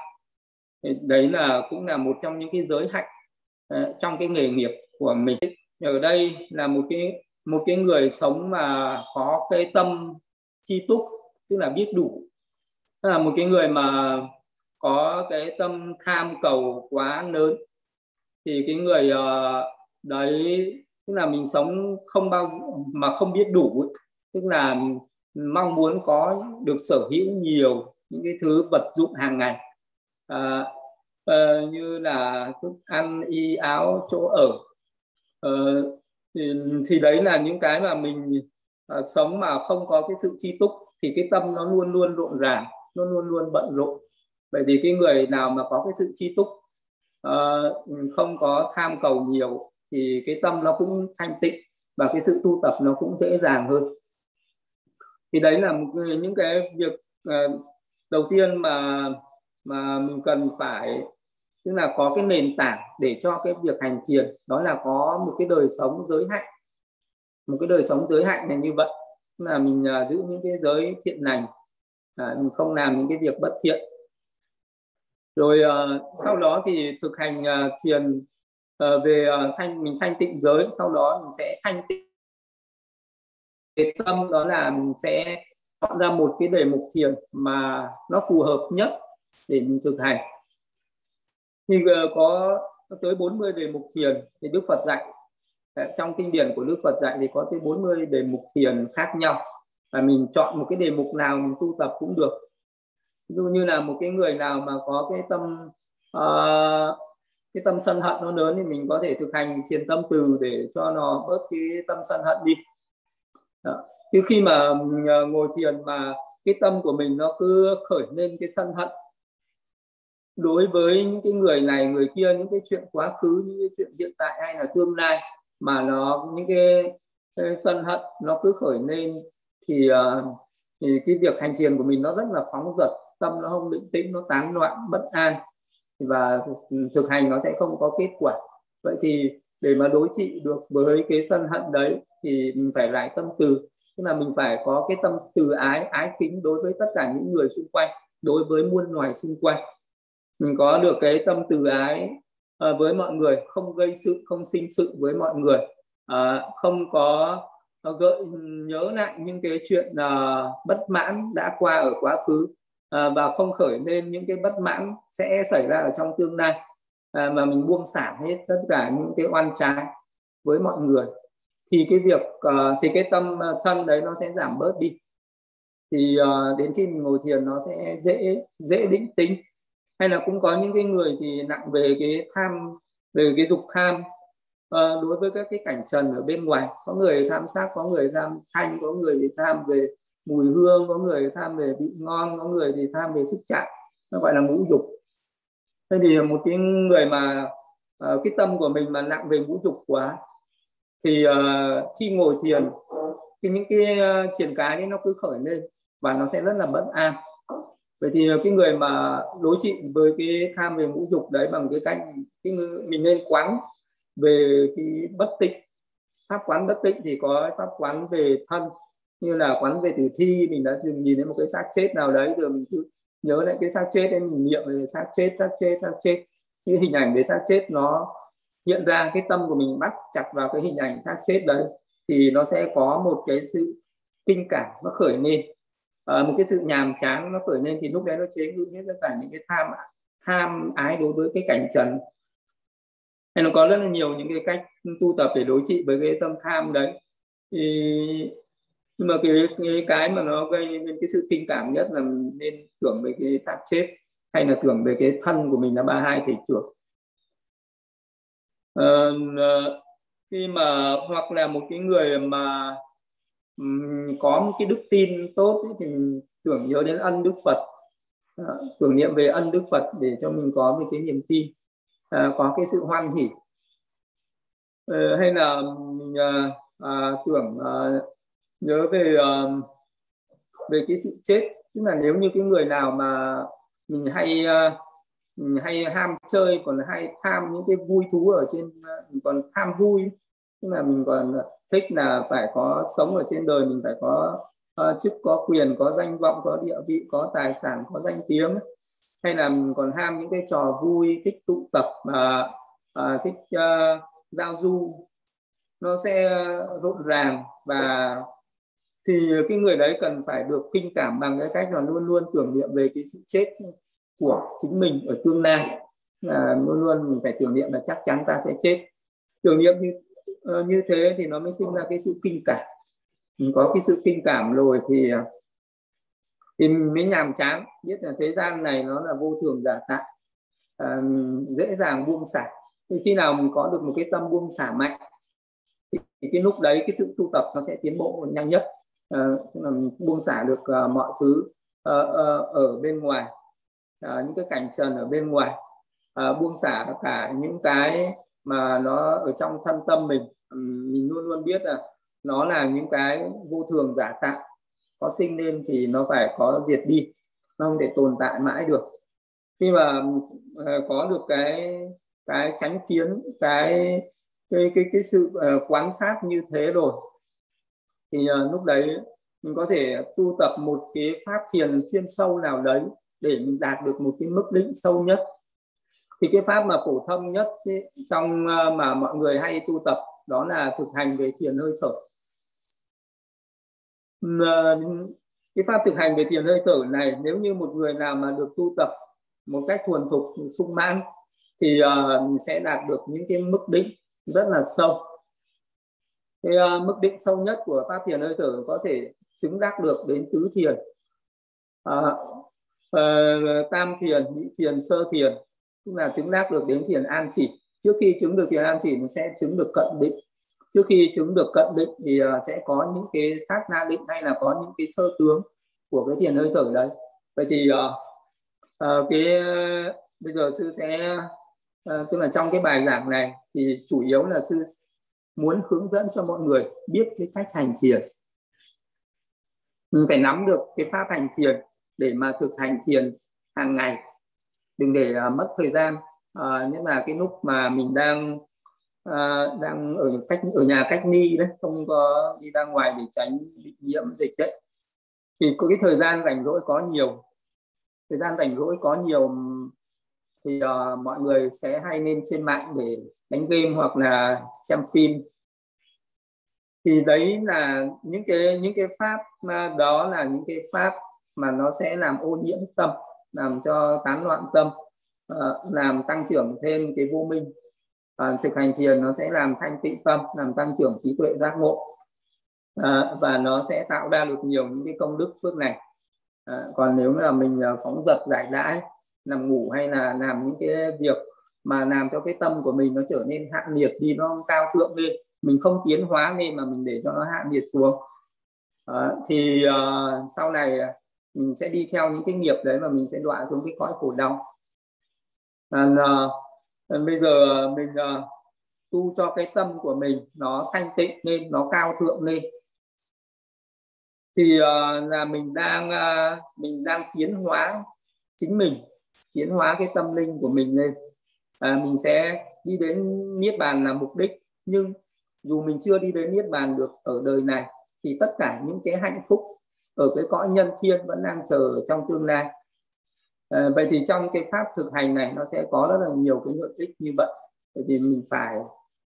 Đấy là cũng là một trong những cái giới hạnh uh, trong cái nghề nghiệp của mình. Ở đây là một cái một cái người sống mà có cái tâm chi túc tức là biết đủ. Là một cái người mà có cái tâm tham cầu quá lớn thì cái người ờ, đấy tức là mình sống không bao mà không biết đủ tức là mong muốn có được sở hữu nhiều những cái thứ vật dụng hàng ngày. À, à, như là thức ăn y áo chỗ ở. À, thì, thì đấy là những cái mà mình à, sống mà không có cái sự chi túc thì cái tâm nó luôn luôn rộn ràng nó luôn luôn bận rộn. Vậy thì cái người nào mà có cái sự chi túc uh, không có tham cầu nhiều thì cái tâm nó cũng thanh tịnh và cái sự tu tập nó cũng dễ dàng hơn. Thì đấy là một những cái việc uh, đầu tiên mà mà mình cần phải tức là có cái nền tảng để cho cái việc hành thiền đó là có một cái đời sống giới hạnh một cái đời sống giới hạnh này như vậy. Là mình uh, giữ những cái giới thiện lành à, mình không làm những cái việc bất thiện rồi uh, sau đó thì thực hành uh, thiền uh, về uh, thanh mình thanh tịnh giới. Sau đó mình sẽ thanh tịnh cái tâm đó là mình sẽ chọn ra một cái đề mục thiền mà nó phù hợp nhất để mình thực hành. Thì uh, có tới 40 đề mục thiền thì Đức Phật dạy. Trong kinh điển của Đức Phật dạy thì có tới 40 đề mục thiền khác nhau. Và mình chọn một cái đề mục nào mình tu tập cũng được ví dụ như là một cái người nào mà có cái tâm uh, cái tâm sân hận nó lớn thì mình có thể thực hành thiền tâm từ để cho nó bớt cái tâm sân hận đi. Đó. chứ khi mà uh, ngồi thiền mà cái tâm của mình nó cứ khởi lên cái sân hận. Đối với những cái người này người kia những cái chuyện quá khứ những cái chuyện hiện tại hay là tương lai mà nó những cái, cái sân hận nó cứ khởi lên thì uh, thì cái việc hành thiền của mình nó rất là phóng dật tâm nó không định tĩnh nó tán loạn bất an. Và thực hành nó sẽ không có kết quả. Vậy thì để mà đối trị được với cái sân hận đấy thì mình phải lại tâm từ. Tức là mình phải có cái tâm từ ái ái kính đối với tất cả những người xung quanh đối với muôn loài xung quanh. Mình có được cái tâm từ ái ờ, với mọi người không gây sự không sinh sự với mọi người. Ờ, không có ờ, gợi nhớ lại những cái chuyện uh, bất mãn đã qua ở quá khứ à, và không khởi lên những cái bất mãn sẽ xảy ra ở trong tương lai. À, mà mình buông xả hết tất cả những cái oan trái với mọi người thì cái việc uh, thì cái tâm sân đấy nó sẽ giảm bớt đi. Thì uh, đến khi mình ngồi thiền nó sẽ dễ dễ định tính. Hay là cũng có những cái người thì nặng về cái tham về cái dục tham. Uh, đối với các cái cảnh trần ở bên ngoài có người tham sắc có người tham thanh có người thì tham về mùi hương có người tham về vị ngon có người thì tham về sức chạm nó gọi là ngũ dục. Thế thì một cái người mà uh, cái tâm của mình mà nặng về ngũ dục quá thì uh, khi ngồi thiền thì những cái uh, triển cái ấy nó cứ khởi lên và nó sẽ rất là bất an. Vậy thì cái người mà đối trị với cái tham về ngũ dục đấy bằng cái cách cái mình nên quán về cái bất tịnh. Pháp quán bất tịnh thì có pháp quán về thân như là quán về tử thi mình đã từng nhìn thấy một cái xác chết nào đấy rồi mình cứ nhớ lại cái xác chết em mình niệm về xác chết xác chết xác chết. Cái hình ảnh về xác chết nó hiện ra cái tâm của mình bắt chặt vào cái hình ảnh xác chết đấy thì nó sẽ có một cái sự kinh cảm nó khởi lên. À, một cái sự nhàm chán nó khởi lên thì lúc đấy nó chế ngự hết tất cả những cái tham tham ái đối với cái cảnh trần. Hay nó có rất là nhiều những cái cách tu tập để đối trị với cái tâm tham đấy. Thì nhưng mà cái, cái cái mà nó gây nên cái sự kinh cảm nhất là nên tưởng về cái xác chết hay là tưởng về cái thân của mình là ba hai thể trưởng à, khi mà hoặc là một cái người mà um, có một cái đức tin tốt ấy, thì mình tưởng nhớ đến ân đức phật. À, tưởng niệm về ân đức phật để cho mình có một cái niềm tin à, có cái sự hoan hỷ. À, hay là mình à, à, tưởng à, nhớ về uh, về cái sự chết. Tức là nếu như cái người nào mà mình hay uh, mình hay ham chơi còn hay tham những cái vui thú ở trên mình còn tham vui tức là mình còn thích là phải có sống ở trên đời mình phải có uh, chức có quyền có danh vọng có địa vị có tài sản có danh tiếng. Hay là mình còn ham những cái trò vui thích tụ tập uh, uh, thích uh, giao du. Nó sẽ rộn ràng và thì cái người đấy cần phải được kinh cảm bằng cái cách là luôn luôn tưởng niệm về cái sự chết của chính mình ở tương lai. Là luôn luôn mình phải tưởng niệm là chắc chắn ta sẽ chết. Tưởng niệm như ờ, như thế thì nó mới sinh ra cái sự kinh cảm. Mình có cái sự kinh cảm rồi thì ờ, thì mình mới nhàm chán. Biết là thế gian này nó là vô thường giả tạo à, dễ dàng buông xả. Thì khi nào mình có được một cái tâm buông xả mạnh thì, thì cái lúc đấy cái sự tu tập nó sẽ tiến bộ nhanh nhất uh, là buông xả được uh, mọi thứ uh, uh, ở bên ngoài. Uh, những cái cảnh trần ở bên ngoài. Uh, buông xả cả những cái mà nó ở trong thân tâm mình. Um, mình luôn luôn biết là nó là những cái vô thường giả tạo. Có sinh lên thì nó phải có diệt đi nó không thể tồn tại mãi được. Khi mà uh, có được cái cái tránh kiến cái cái cái cái sự uh, quan sát như thế rồi thì uh, lúc đấy mình có thể tu tập một cái pháp thiền chuyên sâu nào đấy để mình đạt được một cái mức đỉnh sâu nhất. Thì cái pháp mà phổ thông nhất ấy, trong uh, mà mọi người hay tu tập đó là thực hành về thiền hơi thở. Uh, cái pháp thực hành về thiền hơi thở này nếu như một người nào mà được tu tập một cách thuần thục sung mãn thì uh, sẽ đạt được những cái mức đỉnh rất là sâu cái uh, mức định sâu nhất của pháp thiền hơi thở có thể chứng đắc được đến tứ thiền. À, uh, tam thiền nhị thiền sơ thiền tức là chứng đắc được đến thiền an chỉ. Trước khi chứng được thiền an chỉ mình sẽ chứng được cận định. Trước khi chứng được cận định thì uh, sẽ có những cái sát na định hay là có những cái sơ tướng của cái thiền hơi thở đấy. Vậy thì uh, uh, cái uh, bây giờ sư sẽ uh, tức là trong cái bài giảng này thì chủ yếu là sư muốn hướng dẫn cho mọi người biết cái cách hành thiền. Mình phải nắm được cái pháp hành thiền để mà thực hành thiền hàng ngày. Đừng để uh, mất thời gian. Uh, nhất là cái lúc mà mình đang uh, đang ở cách ở nhà cách ly đấy không có đi ra ngoài để tránh bị nhiễm dịch đấy. Thì có cái thời gian rảnh rỗi có nhiều. Thời gian rảnh rỗi có nhiều thì uh, mọi người sẽ hay lên trên mạng để đánh game hoặc là xem phim. Thì đấy là những cái những cái pháp mà đó là những cái pháp mà nó sẽ làm ô nhiễm tâm làm cho tán loạn tâm uh, làm tăng trưởng thêm cái vô minh. Uh, thực hành thiền nó sẽ làm thanh tịnh tâm làm tăng trưởng trí tuệ giác ngộ. Uh, và nó sẽ tạo ra được nhiều những cái công đức phước này uh, còn nếu là mình uh, phóng dật giải đãi nằm ngủ hay là làm những cái việc mà làm cho cái tâm của mình nó trở nên hạ nhiệt đi nó cao thượng lên mình không tiến hóa lên mà mình để cho nó hạ nhiệt xuống. À, thì uh, sau này ờ, mình sẽ đi theo những cái nghiệp đấy và mình sẽ đọa xuống cái cõi khổ đau. À, uh, bây giờ mình uh, tu cho cái tâm của mình nó thanh tịnh lên nó cao thượng lên. Thì uh, là mình đang uh, mình đang tiến hóa chính mình tiến hóa cái tâm linh của mình lên. À, mình sẽ đi đến niết bàn là mục đích nhưng dù mình chưa đi đến niết bàn được ở đời này thì tất cả những cái hạnh phúc ở cái cõi nhân thiên vẫn đang chờ trong tương lai. À, vậy thì trong cái pháp thực hành này nó sẽ có rất là nhiều cái lợi ích như vậy. Vậy thì mình phải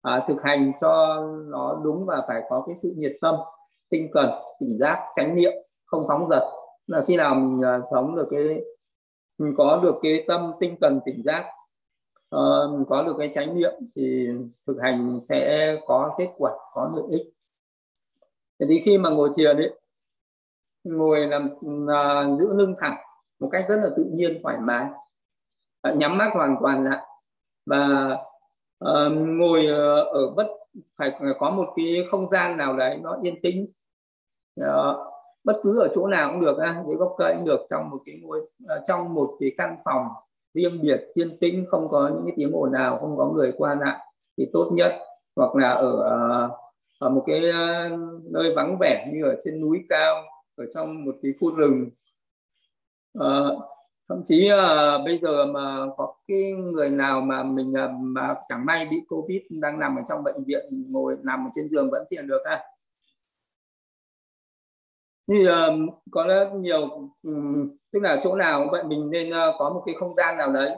à, thực hành cho nó đúng và phải có cái sự nhiệt tâm tinh cần tỉnh giác tránh niệm không sóng giật. là khi nào mình uh, sống được cái mình có được cái tâm tinh cần tỉnh giác uh, mình có được cái chánh niệm thì thực hành sẽ có kết quả có lợi ích. Thì khi mà ngồi thiền ấy, ngồi làm uh, giữ lưng thẳng một cách rất là tự nhiên thoải mái uh, nhắm mắt hoàn toàn lại và uh, ngồi uh, ở bất phải có một cái không gian nào đấy nó yên tĩnh uh, bất cứ ở chỗ nào cũng được ha, dưới gốc cây cũng được trong một cái ngôi ờ, trong một cái căn phòng riêng biệt yên tĩnh không có những cái tiếng ồn nào không có người qua lại thì tốt nhất. Hoặc là ở ờ, ở một cái ờ, nơi vắng vẻ như ở trên núi cao ở trong một cái khu rừng. À, thậm chí à, bây giờ mà có cái người nào mà mình mà chẳng may bị covid đang nằm ở trong bệnh viện ngồi nằm ở trên giường vẫn thiền được à thì uh, ờ, có rất nhiều um, tức là chỗ nào vậy mình nên uh, có một cái không gian nào đấy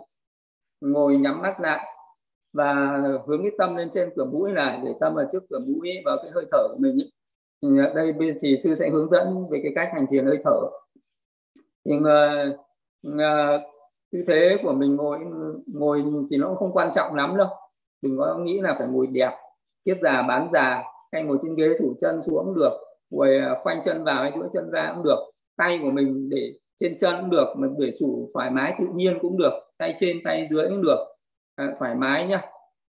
ngồi nhắm mắt lại và hướng cái tâm lên trên cửa mũi này để tâm ở trước cửa mũi vào cái hơi thở của mình ấy. thì đây thì sư sẽ hướng dẫn về cái cách hành thiền hơi thở. Nhưng uh, uh, tư thế của mình ngồi ngồi thì nó cũng không quan trọng lắm đâu. Đừng có nghĩ là phải ngồi đẹp kiết già bán già hay ngồi trên ghế thủ chân xuống được ngồi à, khoanh chân vào hay duỗi chân ra cũng được. Tay của mình để trên chân cũng được mình để sủ thoải mái tự nhiên cũng được. Tay trên tay dưới cũng được. À, thoải mái nhá.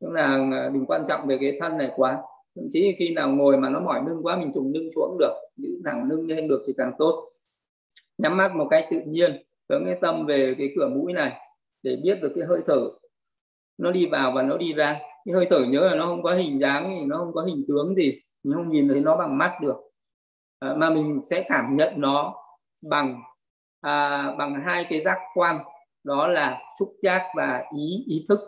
Tức là à, đừng quan trọng về cái thân này quá. Thậm chí khi nào ngồi mà nó mỏi lưng quá mình trùng lưng xuống được. Giữ thẳng lưng lên được thì càng tốt. Nhắm mắt một cách tự nhiên hướng cái tâm về cái cửa mũi này để biết được cái hơi thở. Nó đi vào và nó đi ra. Cái hơi thở nhớ là nó không có hình dáng gì nó không có hình tướng gì. Mình không nhìn thấy nó bằng mắt được à, mà mình sẽ cảm nhận nó bằng à, bằng hai cái giác quan. Đó là xúc giác và ý ý thức.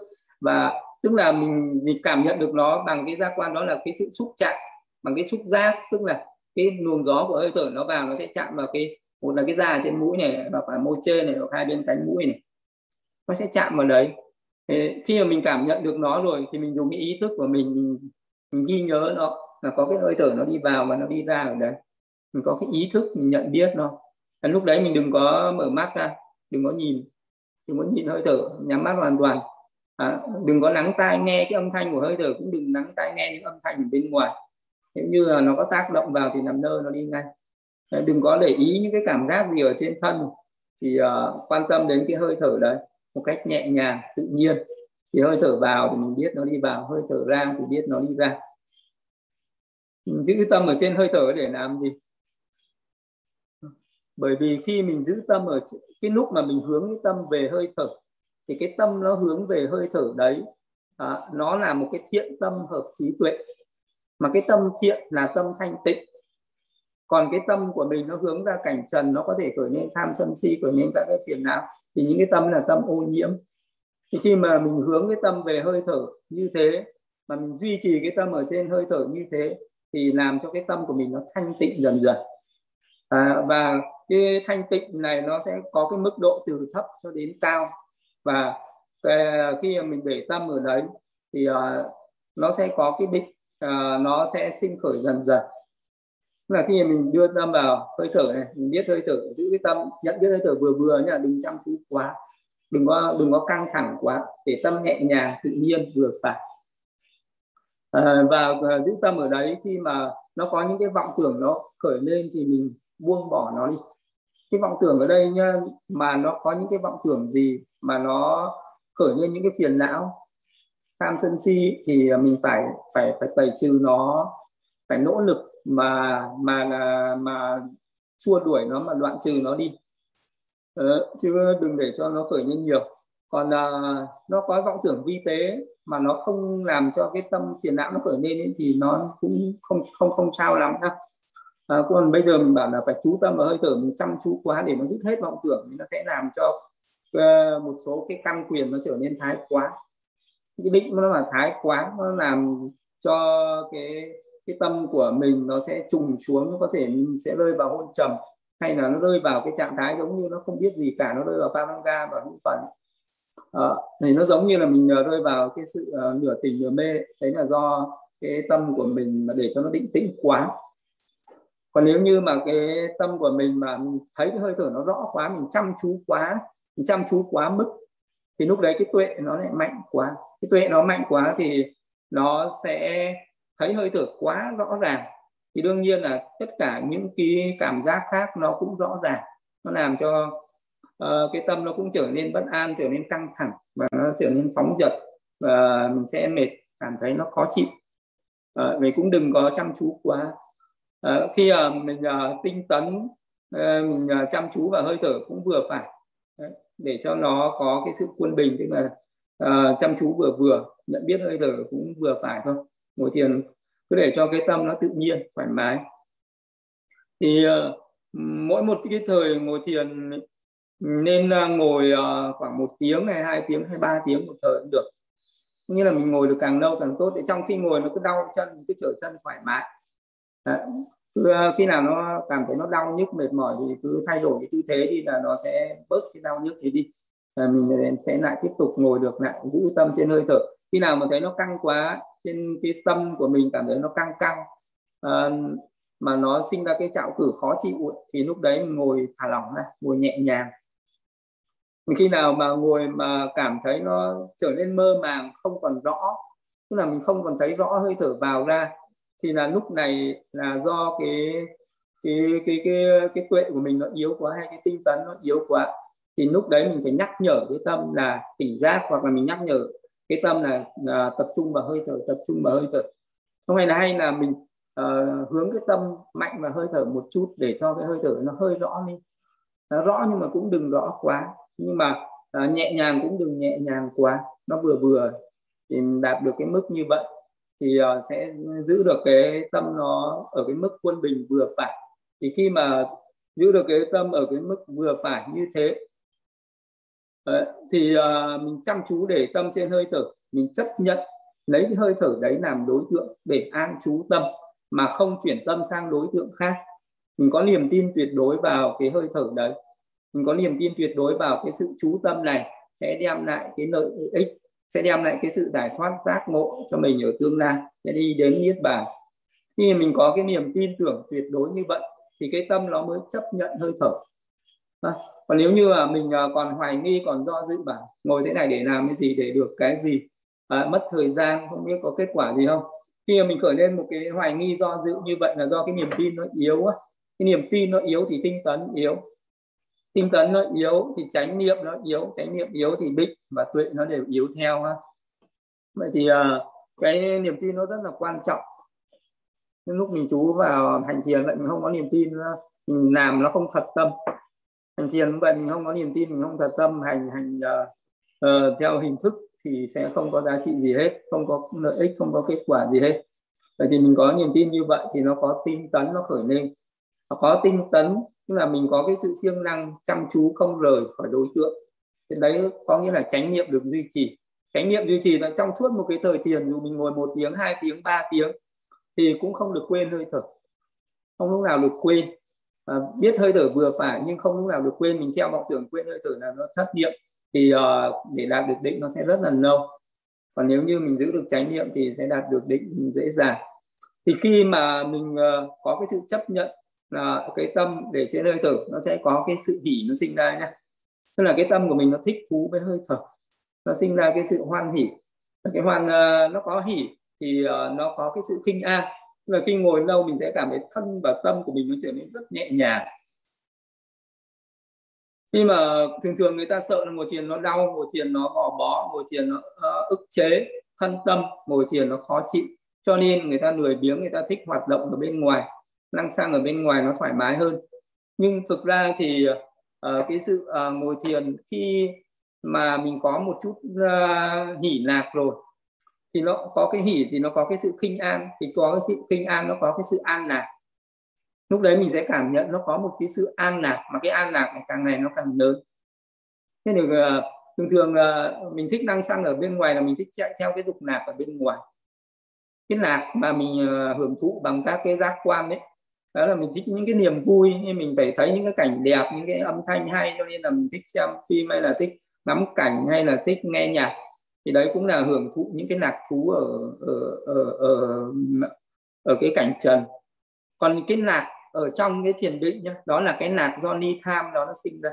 Và tức là mình, mình cảm nhận được nó bằng cái giác quan đó là cái sự xúc chạm bằng cái xúc giác. Tức là cái luồng gió của hơi thở nó vào nó sẽ chạm vào cái một là cái da trên mũi này và phải môi trên này hoặc hai bên cánh mũi này. Nó sẽ chạm vào đấy. Thế khi mà mình cảm nhận được nó rồi thì mình dùng cái ý thức của mình mình, mình ghi nhớ nó là có cái hơi thở nó đi vào và nó đi ra ở đấy mình có cái ý thức mình nhận biết nó. À, lúc đấy mình đừng có mở mắt ra đừng có nhìn. Đừng có nhìn hơi thở nhắm mắt hoàn toàn. À, đừng có lắng tai nghe cái âm thanh của hơi thở cũng đừng lắng tai nghe những âm thanh ở bên ngoài. Nếu như là nó có tác động vào thì nằm nơi nó đi ngay. Đừng có để ý những cái cảm giác gì ở trên thân. Thì uh, quan tâm đến cái hơi thở đấy một cách nhẹ nhàng tự nhiên. Thì hơi thở vào thì mình biết nó đi vào hơi thở ra thì biết nó đi ra. Mình giữ tâm ở trên hơi thở để làm gì? Bởi vì khi mình giữ tâm ở cái lúc mà mình hướng cái tâm về hơi thở thì cái tâm nó hướng về hơi thở đấy à, nó là một cái thiện tâm hợp trí tuệ. Mà cái tâm thiện là tâm thanh tịnh. Còn cái tâm của mình nó hướng ra cảnh trần nó có thể khởi lên tham sân si khởi lên các cái phiền não thì những cái tâm là tâm ô nhiễm. Thì khi mà mình hướng cái tâm về hơi thở như thế mà mình duy trì cái tâm ở trên hơi thở như thế thì làm cho cái tâm của mình nó thanh tịnh dần dần. À, và cái thanh tịnh này nó sẽ có cái mức độ từ thấp cho đến cao. Và ờ, khi mà mình để tâm ở đấy thì uh, nó sẽ có cái định uh, nó sẽ sinh khởi dần dần. Là khi mình đưa tâm vào hơi thở này mình biết hơi thở giữ cái tâm nhận biết hơi thở vừa vừa nhá đừng chăm chú quá đừng có đừng có căng thẳng quá để tâm nhẹ nhàng tự nhiên vừa phải. À, và giữ tâm ở đấy khi mà nó có những cái vọng tưởng nó khởi lên thì mình buông bỏ nó đi cái vọng tưởng ở đây nhá mà nó có những cái vọng tưởng gì mà nó khởi lên những cái phiền não? Tham sân si thì à, mình phải phải phải tẩy trừ nó phải nỗ lực mà mà là mà xua đuổi nó mà đoạn trừ nó đi. Ờ, chứ đừng để cho nó khởi lên nhiều. Còn à, nó có vọng tưởng vi tế mà nó không làm cho cái tâm phiền não nó khởi lên ấy, thì nó cũng không không không sao lắm ha à, còn bây giờ mình bảo là phải chú tâm vào hơi thở mình chăm chú quá để nó dứt hết vọng tưởng thì nó sẽ làm cho uh, một số cái căn quyền nó trở nên thái quá. Cái định nó là thái quá nó làm cho cái cái tâm của mình nó sẽ trùng xuống nó có thể mình sẽ rơi vào hôn trầm hay là nó rơi vào cái trạng thái giống như nó không biết gì cả nó rơi vào pavanga và hữu phần. À, thì nó giống như là mình rơi vào cái sự uh, nửa tỉnh nửa mê. Đấy là do cái tâm của mình mà để cho nó định tĩnh quá còn nếu như mà cái tâm của mình mà mình thấy cái hơi thở nó rõ quá mình chăm chú quá mình chăm chú quá mức thì lúc đấy cái tuệ nó lại mạnh quá. Cái tuệ nó mạnh quá thì nó sẽ thấy hơi thở quá rõ ràng. Thì đương nhiên là tất cả những cái cảm giác khác nó cũng rõ ràng. Nó làm cho uh, cái tâm nó cũng trở nên bất an trở nên căng thẳng và nó trở nên phóng dật và mình sẽ mệt cảm thấy nó khó chịu. Ờ, uh, mình cũng đừng có chăm chú quá. Ờ, khi uh, mình uh, tinh tấn uh, mình uh, chăm chú vào hơi thở cũng vừa phải Đấy, để cho nó có cái sự quân bình tức là uh, chăm chú vừa vừa nhận biết hơi thở cũng vừa phải thôi. Ngồi thiền cứ để cho cái tâm nó tự nhiên thoải mái. Thì uh, mỗi một cái thời ngồi thiền nên uh, ngồi uh, khoảng một tiếng hay hai tiếng hay ba tiếng một thời cũng được. Như là mình ngồi được càng lâu càng tốt để trong khi ngồi nó cứ đau chân cứ trở chân thoải mái. Cứ, ờ, khi nào nó cảm thấy nó đau nhức mệt mỏi thì cứ thay đổi cái tư thế đi là nó sẽ bớt cái đau nhức thì đi. À, mình sẽ lại tiếp tục ngồi được lại giữ tâm trên hơi thở. Khi nào mà thấy nó căng quá trên cái tâm của mình cảm thấy nó căng căng à, mà nó sinh ra cái trạo cử khó chịu thì lúc đấy mình ngồi thả lỏng ra ngồi nhẹ nhàng. Mình khi nào mà ngồi mà cảm thấy nó trở nên mơ màng không còn rõ tức là mình không còn thấy rõ hơi thở vào ra thì là lúc này là do cái cái cái cái cái tuệ của mình nó yếu quá hay cái tinh tấn nó yếu quá thì lúc đấy mình phải nhắc nhở cái tâm là tỉnh giác hoặc là mình nhắc nhở cái tâm là, là tập trung vào hơi thở tập trung vào hơi thở. Không hay là hay là mình uh, hướng cái tâm mạnh vào hơi thở một chút để cho cái hơi thở nó hơi rõ đi. Nó rõ nhưng mà cũng đừng rõ quá. Nhưng mà uh, nhẹ nhàng cũng đừng nhẹ nhàng quá. Nó vừa vừa thì đạt được cái mức như vậy thì uh, sẽ giữ được cái tâm nó ở cái mức quân bình vừa phải. Thì khi mà giữ được cái tâm ở cái mức vừa phải như thế Đấy, thì uh, mình chăm chú để tâm trên hơi thở. Mình chấp nhận lấy cái hơi thở đấy làm đối tượng để an trú tâm mà không chuyển tâm sang đối tượng khác. Mình có niềm tin tuyệt đối vào cái hơi thở đấy. Mình có niềm tin tuyệt đối vào cái sự chú tâm này sẽ đem lại cái lợi ích sẽ đem lại cái sự giải thoát giác ngộ cho mình ở tương lai sẽ đi đến niết bàn. Khi mình có cái niềm tin tưởng tuyệt đối như vậy thì cái tâm nó mới chấp nhận hơi thở. À, còn nếu như mà mình à, còn hoài nghi còn do dự bảo ngồi thế này để làm cái gì để được cái gì? À, mất thời gian không biết có kết quả gì không? Khi mà mình khởi lên một cái hoài nghi do dự như vậy là do cái niềm tin nó yếu á. Cái niềm tin nó yếu thì tinh tấn yếu tinh tấn nó yếu thì chánh niệm nó yếu chánh niệm yếu thì định và tuệ nó đều yếu theo ha. Vậy thì ờ, cái niềm tin nó rất là quan trọng. Nhưng lúc mình chú vào hành thiền vậy mình không có niềm tin mình làm nó không thật tâm. Hành thiền vậy mình không có niềm tin mình không thật tâm hành hành uh, uh, theo hình thức thì sẽ không có giá trị gì hết không có lợi ích không có kết quả gì hết. Vậy thì mình có niềm tin như vậy thì nó có tinh tấn nó khởi lên. Nó có tinh tấn tức là mình có cái sự siêng năng chăm chú không rời khỏi đối tượng. Thì đấy có nghĩa là chánh niệm được duy trì. Chánh niệm duy trì là trong suốt một cái thời tiền dù mình ngồi một tiếng hai tiếng ba tiếng thì cũng không được quên hơi thở. Không lúc nào được quên. À, biết hơi thở vừa phải nhưng không lúc nào được quên. Mình theo vọng tưởng quên hơi thở là nó thất niệm thì uh, để đạt được định nó sẽ rất là lâu. Còn nếu như mình giữ được chánh niệm thì sẽ đạt được định dễ dàng. Thì khi mà mình uh, có cái sự chấp nhận là cái tâm để trên hơi thở nó sẽ có cái sự hỉ nó sinh ra nhá. Tức là cái tâm của mình nó thích thú với hơi thở nó sinh ra cái sự hoan hỉ. Cái hoan ờ, nó có hỉ thì ờ, nó có cái sự khinh an. Tức là khi ngồi lâu mình sẽ cảm thấy thân và tâm của mình nó trở nên rất nhẹ nhàng. Khi mà thường thường người ta sợ là ngồi thiền nó đau ngồi thiền nó gò bó ngồi thiền nó uh, ức chế thân tâm ngồi thiền nó khó chịu. Cho nên người ta lười biếng người ta thích hoạt động ở bên ngoài năng sang ở bên ngoài nó thoải mái hơn. Nhưng thực ra thì uh, cái sự uh, ngồi thiền khi mà mình có một chút uh, hỉ lạc rồi thì nó có cái hỉ thì nó có cái sự khinh an thì có cái sự khinh an nó có cái sự an lạc. Lúc đấy mình sẽ cảm nhận nó có một cái sự an lạc mà cái an lạc này càng ngày nó càng lớn. Thế được uh, thường thường uh, mình thích năng xăng ở bên ngoài là mình thích chạy theo cái dục lạc ở bên ngoài. Cái lạc mà mình uh, hưởng thụ bằng các cái giác quan đấy đó là mình thích những cái niềm vui nên mình phải thấy những cái cảnh đẹp những cái âm thanh hay cho nên là mình thích xem phim hay là thích ngắm cảnh hay là thích nghe nhạc. Thì đấy cũng là hưởng thụ những cái lạc thú ở ở ở ở, ở cái cảnh trần. Còn cái lạc ở trong cái thiền định nhá đó là cái lạc do ni tham đó nó sinh ra.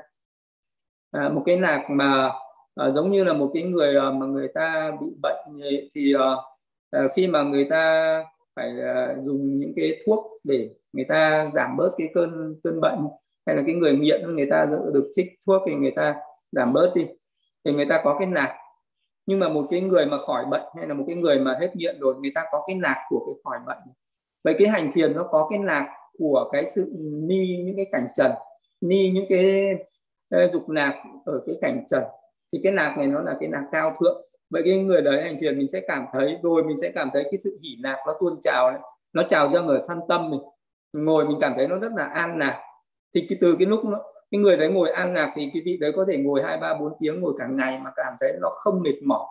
À, một cái lạc mà à, giống như là một cái người à, mà người ta bị bệnh thì à, à, khi mà người ta phải uh, dùng những cái thuốc để người ta giảm bớt cái cơn cơn bệnh hay là cái người nghiện người ta được trích thuốc thì người ta giảm bớt đi thì người ta có cái lạc nhưng mà một cái người mà khỏi bệnh hay là một cái người mà hết nghiện rồi người ta có cái lạc của cái khỏi bệnh. Vậy cái hành thiền nó có cái lạc của cái sự ni những cái cảnh trần ni những cái dục lạc ở cái cảnh trần. Thì cái lạc này nó là cái lạc cao thượng vậy cái người đấy hành thiền mình sẽ cảm thấy rồi, mình sẽ cảm thấy cái sự hỉ lạc nó tuôn trào đấy, nó trào ra ở thân tâm mình. Ngồi, mình cảm thấy nó rất là an lạc thì cái, từ cái lúc nó, cái người đấy ngồi an lạc thì cái vị đấy có thể ngồi hai, ba, bốn tiếng ngồi cả ngày mà cảm thấy nó không mệt mỏi,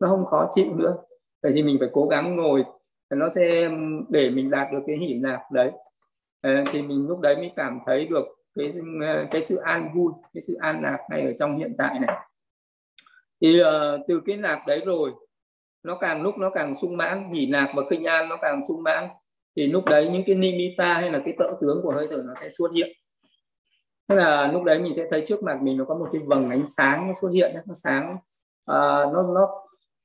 nó không khó chịu nữa. Vậy thì mình phải cố gắng ngồi, nó sẽ, để mình đạt được cái hỉ lạc đấy. Ờ, thì mình lúc đấy mới cảm thấy được cái ờ, cái sự an vui, cái sự an lạc ngay ở trong hiện tại này thì uh, từ cái lạc đấy rồi nó càng lúc nó càng sung mãn hỉ lạc và khinh an nó càng sung mãn thì lúc đấy những cái nimitta hay là cái tợ tướng của hơi thở nó sẽ xuất hiện. Thế là lúc đấy mình sẽ thấy trước mặt mình nó có một cái vầng ánh sáng nó xuất hiện nó sáng uh, nó nó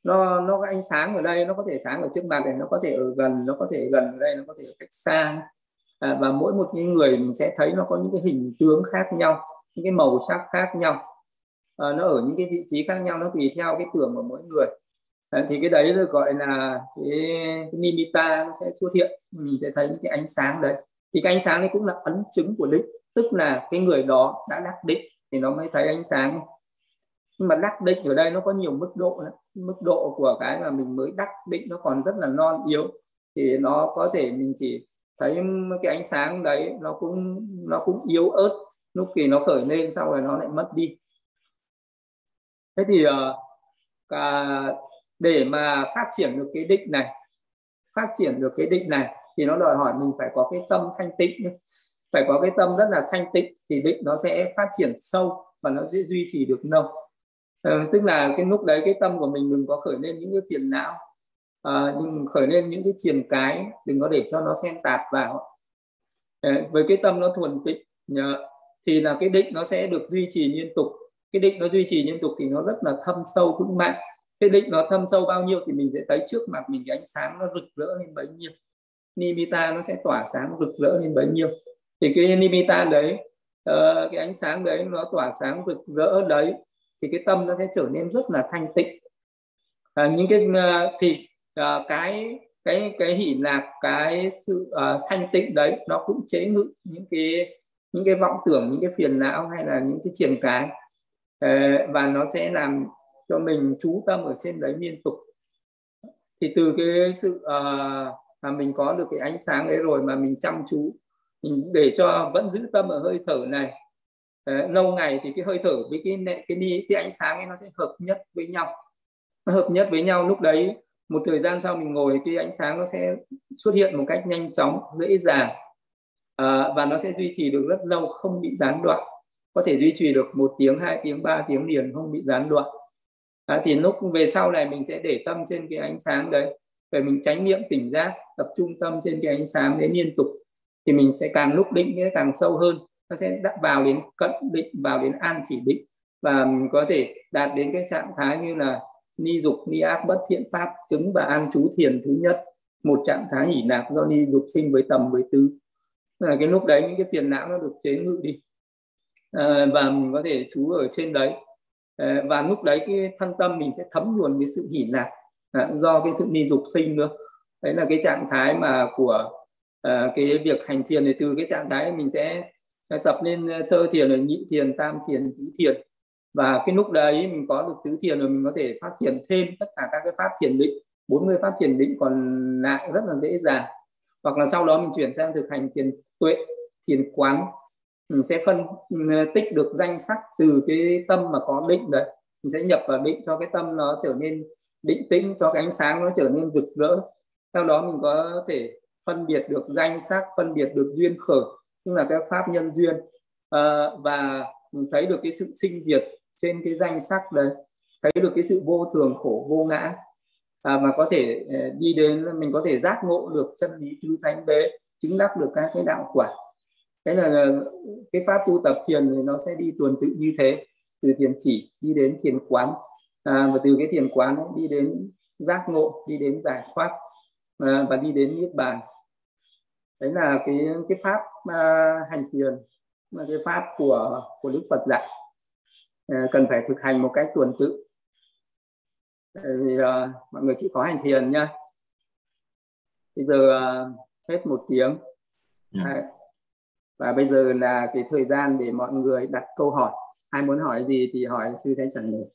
nó nó có ánh sáng ở đây nó có thể sáng ở trước mặt này nó có thể ở gần nó có thể gần ở đây nó có thể ở cách xa. À, và mỗi một cái người mình sẽ thấy nó có những cái hình tướng khác nhau những cái màu sắc khác nhau à, nó ở những cái vị trí khác nhau nó tùy theo cái tưởng của mỗi người. À, thì cái đấy được gọi là cái, cái nimitta nó sẽ xuất hiện. Ừ, mình sẽ thấy những cái ánh sáng đấy. Thì cái ánh sáng đấy cũng là ấn chứng của đích tức là cái người đó đã đắc định thì nó mới thấy ánh sáng. Nhưng mà đắc định ở đây nó có nhiều mức độ mức độ của cái mà mình mới đắc định nó còn rất là non yếu. Thì nó có thể mình chỉ thấy cái ánh sáng đấy nó cũng nó cũng yếu ớt. Lúc kỳ nó khởi lên sau rồi nó lại mất đi thế thì uh, để mà phát triển được cái định này phát triển được cái định này thì nó đòi hỏi mình phải có cái tâm thanh tịnh phải có cái tâm rất là thanh tịnh thì định nó sẽ phát triển sâu và nó sẽ duy trì được lâu. À, tức là cái lúc đấy cái tâm của mình đừng có khởi lên những cái phiền não à, đừng khởi lên những cái triền cái đừng có để cho nó xen tạp vào. À, với cái tâm nó thuần tịnh thì là cái định nó sẽ được duy trì liên tục cái định nó duy trì liên tục thì nó rất là thâm sâu vững mạnh. Cái định nó thâm sâu bao nhiêu thì mình sẽ thấy trước mặt mình cái ánh sáng nó rực rỡ lên bấy nhiêu. Nimita nó sẽ tỏa sáng rực rỡ lên bấy nhiêu. Thì cái nimita đấy uh, cái ánh sáng đấy nó tỏa sáng rực rỡ đấy thì cái tâm nó sẽ trở nên rất là thanh tịnh. À, những cái uh, thì uh, cái cái cái hỉ lạc cái sự uh, thanh tịnh đấy nó cũng chế ngự những cái những cái vọng tưởng những cái phiền não hay là những cái triển cái. Ờ, và nó sẽ làm cho mình chú tâm ở trên đấy liên tục. Thì từ cái sự uh, mà mình có được cái ánh sáng đấy rồi mà mình chăm chú mình để cho vẫn giữ tâm ở hơi thở này. Uh, lâu ngày thì cái hơi thở với cái cái cái, cái ánh sáng ấy nó sẽ hợp nhất với nhau. Nó hợp nhất với nhau lúc đấy một thời gian sau mình ngồi cái ánh sáng nó sẽ xuất hiện một cách nhanh chóng dễ dàng. Uh, và nó sẽ duy trì được rất lâu không bị gián đoạn có thể duy trì được một tiếng hai tiếng ba tiếng liền không bị gián đoạn. À, thì lúc về sau này mình sẽ để tâm trên cái ánh sáng đấy. Để mình tránh niệm tỉnh giác tập trung tâm trên cái ánh sáng đấy liên tục thì mình sẽ càng lúc định cái càng sâu hơn. Nó sẽ vào đến cận định vào đến an chỉ định. Và mình có thể đạt đến cái trạng thái như là ni dục ni ác bất thiện pháp chứng và an trú thiền thứ nhất. Một trạng thái hỉ nạp do ni dục sinh với tầm với tứ. Là cái lúc đấy những cái phiền não nó được chế ngự đi. Ờ, và mình có thể trú ở trên đấy. Ờ, và lúc đấy cái thân tâm mình sẽ thấm nhuần cái sự hỉ lạc à, do cái sự ni dục sinh nữa. Đấy là cái trạng thái mà của ờ, cái việc hành thiền này. Từ cái trạng thái mình sẽ, tập lên sơ thiền rồi nhị thiền tam thiền tứ thiền. Và cái lúc đấy mình có được tứ thiền rồi mình có thể phát triển thêm tất cả các cái pháp thiền định. 40 pháp thiền định còn lại rất là dễ dàng. Hoặc là sau đó mình chuyển sang thực hành thiền tuệ thiền quán. Ừ, sẽ phân ừ, tích được danh sắc từ cái tâm mà có định đấy. Mình sẽ nhập vào định cho cái tâm nó trở nên định tĩnh cho cái ánh sáng nó trở nên rực rỡ. Sau đó mình có thể phân biệt được danh sắc phân biệt được duyên khởi tức là các pháp nhân duyên. À, và mình thấy được cái sự sinh diệt trên cái danh sắc đấy. Thấy được cái sự vô thường khổ vô ngã. À, và có thể ờ, đi đến mình có thể giác ngộ được chân lý tứ thánh đế chứng đắc được các cái đạo quả cái là cái pháp tu tập thiền thì nó sẽ đi tuần tự như thế từ thiền chỉ đi đến thiền quán. À, và từ cái thiền quán đi đến giác ngộ đi đến giải thoát à, và đi đến niết bàn. Đấy là cái cái pháp à, hành thiền là cái pháp của của đức phật dạy. À, cần phải thực hành một cách tuần tự. Vì uh, mọi người chịu khó hành thiền nha. Bây giờ uh, hết một tiếng. Yeah. Dạ và bây giờ là cái thời gian để mọi người đặt câu hỏi. Ai muốn hỏi gì thì hỏi sư sẽ trả lời